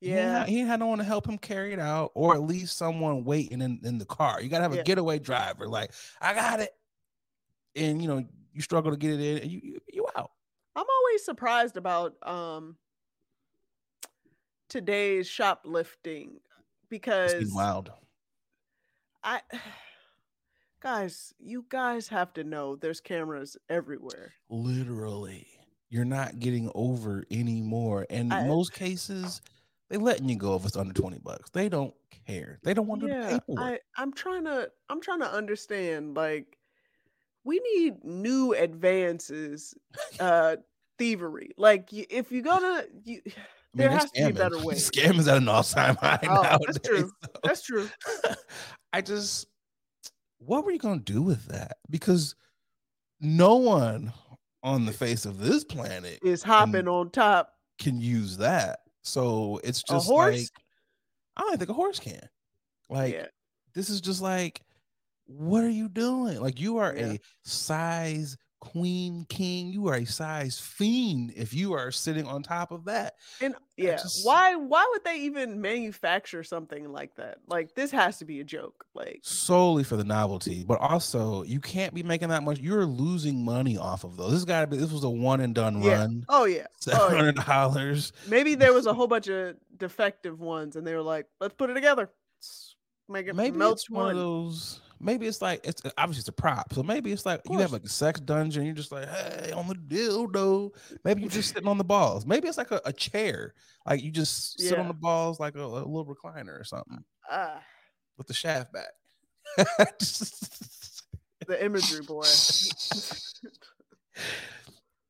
He Yeah. have- he had no one to help him carry it out, or at least someone waiting in, in the car. You gotta have a Yeah. getaway driver, like I got it, and you know you struggle to get it in, and you you, you out. I'm always surprised about um today's shoplifting It's because been wild. I guys, you guys have to know there's cameras everywhere. Literally, you're not getting over anymore. And I- most cases, they letting you go if it's under twenty bucks. They don't care. They don't want to Yeah, paperwork. I I'm trying to I'm trying to understand like we need new advances uh thievery. Like if you're gonna you I mean, there has to be a better way. Scam is at an all-time high Oh, nowadays. that's true. so- That's true. I just, what were you gonna do with that? Because no one on the face of this planet Is hopping on top can use that. So it's a just horse? like I don't think a horse can. Like yeah. this is just like, what are you doing? Like you are Yeah. a size queen king. You are a size fiend if you are sitting on top of that. And yeah, just- why why would they even manufacture something like that? Like this has to be a joke. Like solely for the novelty, but also you can't be making that much. You're losing money off of those. This got to be. This was a one and done Yeah. run. oh yeah. Seven Oh, yeah. hundred dollars. Maybe there was a whole bunch of defective ones and they were like, let's put it together. Let's make it Maybe it's one of those. Maybe it's like it's obviously it's a prop. So maybe it's like you have like a sex dungeon. You're just like, hey, on the dildo. Maybe you're just sitting on the balls. Maybe it's like a, a chair. Like you just sit on the balls like a, a little recliner or something Ah, with the shaft back. the imagery, boy.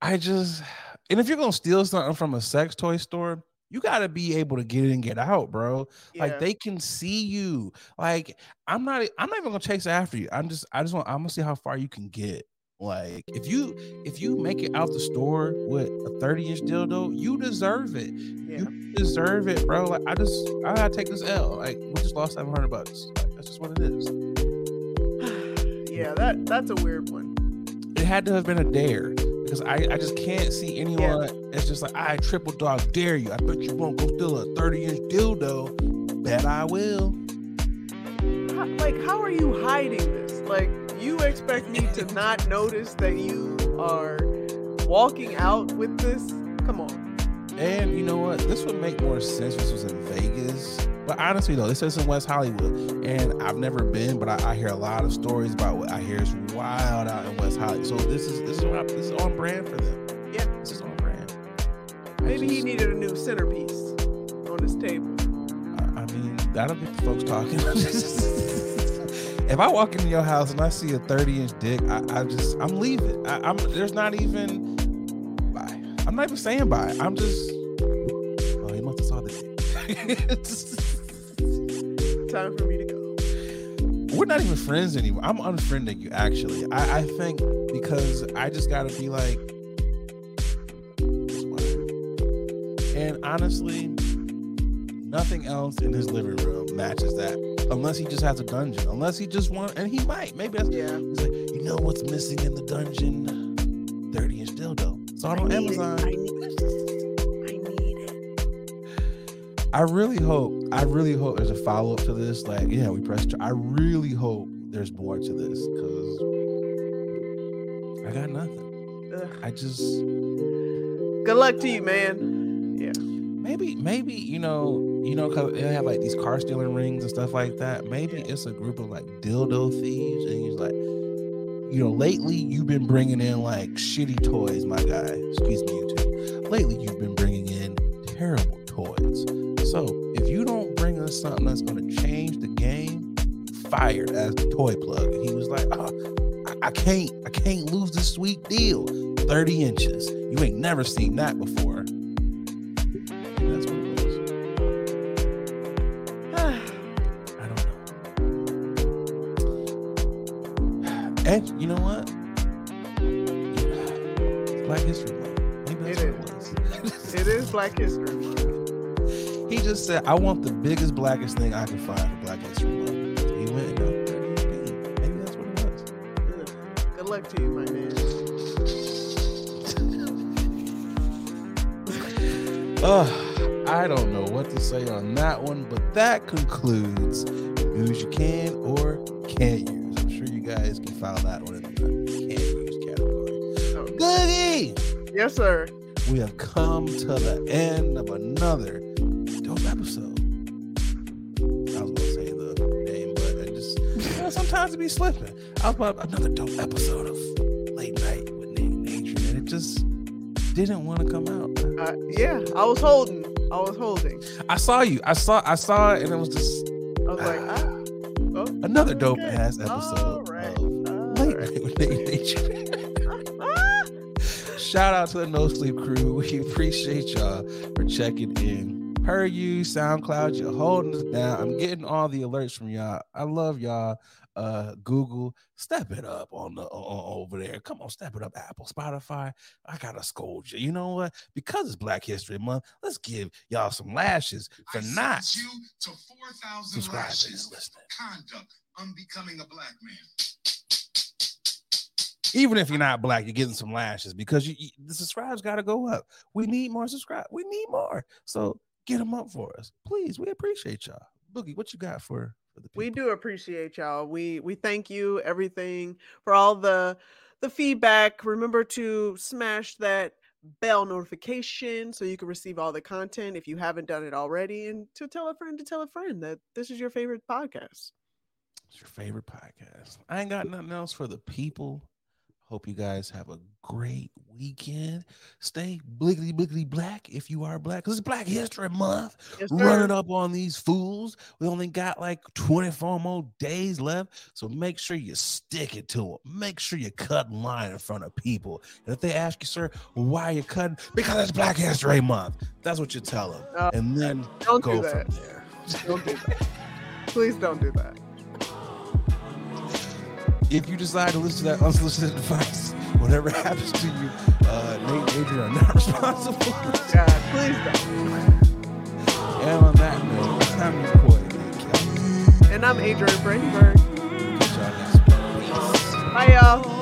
I just and if you're gonna steal something from a sex toy store, you gotta be able to get in get out, bro. Like they can see you. Like I'm not I'm not even gonna chase after you. I'm just I just want I'm gonna see how far you can get. Like if you if you make it out the store with a 30 inch dildo, you deserve it. yeah. You deserve it, bro. Like I just I gotta take this L. Like we just lost 700 bucks. Like, that's just what it is. yeah, that that's a weird one. it had to have been a dare because I, I just can't see anyone. It's just like I triple dog dare you. I bet you won't go steal a 30 inch dildo. Bet I will. How, like, how are you hiding this? Like, you expect me to not notice that you are walking out with this? Come on. And you know what? This would make more sense if this was in Vegas. But honestly, though, this is in West Hollywood, and I've never been, but I, I hear a lot of stories about what I hear is wild out in West Hollywood. So this is this is I- this is on brand for them. Yeah. This is on brand. Maybe he needed a new centerpiece on his table. I I mean, that'll get the folks talking. if I walk into your house and I see a 30 inch dick, I, I just I'm leaving. I, I'm there's not even bye. I'm not even saying bye. I'm just oh, he must have saw the dick. Time for me to go. We're not even friends anymore. I'm unfriending you actually. I, I think because I just gotta be like and honestly, nothing else in his living room matches that. Unless he just has a dungeon. Unless he just wants, and he might. Maybe that's Yeah. he's like, you know what's missing in the dungeon? 30 inch dildo. It's on it. Amazon. Need it. I need it. I really hope, I really hope there's a follow up to this. Like, yeah, we pressed. I really hope there's more to this because I got nothing. Ugh. I just Good luck to you, man. Yeah. maybe, maybe you know, you know, cause they have like these car stealing rings and stuff like that. Maybe it's a group of like dildo thieves, and he's like, you know, lately you've been bringing in like shitty toys, my guy. Excuse me, you two. Lately you've been bringing in terrible toys. So if you don't bring us something that's going to change the game, fired as the toy plug. And he was like, oh, I, I can't, I can't lose this sweet deal. 30 inches. You ain't never seen that before. That's what it was. I don't know. And you know what? Black History Month. It was. It is Black History Month. He just said, I want the biggest, blackest thing I can find for Black History Month. So he went and got 30. Maybe that's what it was. Ugh. Good luck to you, my man. Uh, I don't know what to say on that one, but that concludes news you can or can't use. I'm sure you guys can file that one in the can't use category. Oh, Goody! yes, sir. We have come to the end of another dope episode. I was gonna say the name, but I just you know, sometimes it be slipping. I was about another dope episode of Late Night with Nate and Adrian, and it just didn't want to come out. Uh, yeah, I was holding. I was holding. I saw you. I saw. I saw it, and it was just I was like, ah. Oh, another dope okay. ass episode right. of Late right. Night with Adrian. Ah. Shout out to the No Sleep crew. We appreciate y'all for checking in. Per you, SoundCloud, you're holding us down. I'm getting all the alerts from y'all. I love y'all. Uh, Google, step it up on the on, over there. Come on, step it up. Apple, Spotify. I gotta scold you. You know what? Because it's Black History Month, let's give y'all some lashes for I not you to 4,000 subscribing and lashes listening. conduct unbecoming a black man. even if you're not black, you're getting some lashes because you, you the subscribes got to go up. We need more subscribe. We need more. So get them up for us, please. We appreciate y'all. Boogie, what you got for, for the people? we do appreciate y'all we we thank you everything for all the the feedback remember to smash that bell notification so you can receive all the content if you haven't done it already and to tell a friend to tell a friend that this is your favorite podcast It's your favorite podcast. I ain't got nothing else for the people. Hope you guys have a great weekend. Stay bliggity bliggity black if you are black. Cause it's Black History Month. yes, running up on these fools. We only got like 24 more days left. So make sure you stick it to them. Make sure you cut in line in front of people. And if they ask you, sir, why are you cutting? Because it's Black History Month. That's what you tell them. Uh, and then don't go do that from there. don't do that please don't do that If you decide to listen to that unsolicited advice, whatever happens to you, uh, Nate and Adrian are not responsible. god please don't and on that note, I'm your boy, Nate Kelly. and i'm adrian brandenburg y'all next week. Peace. bye y'all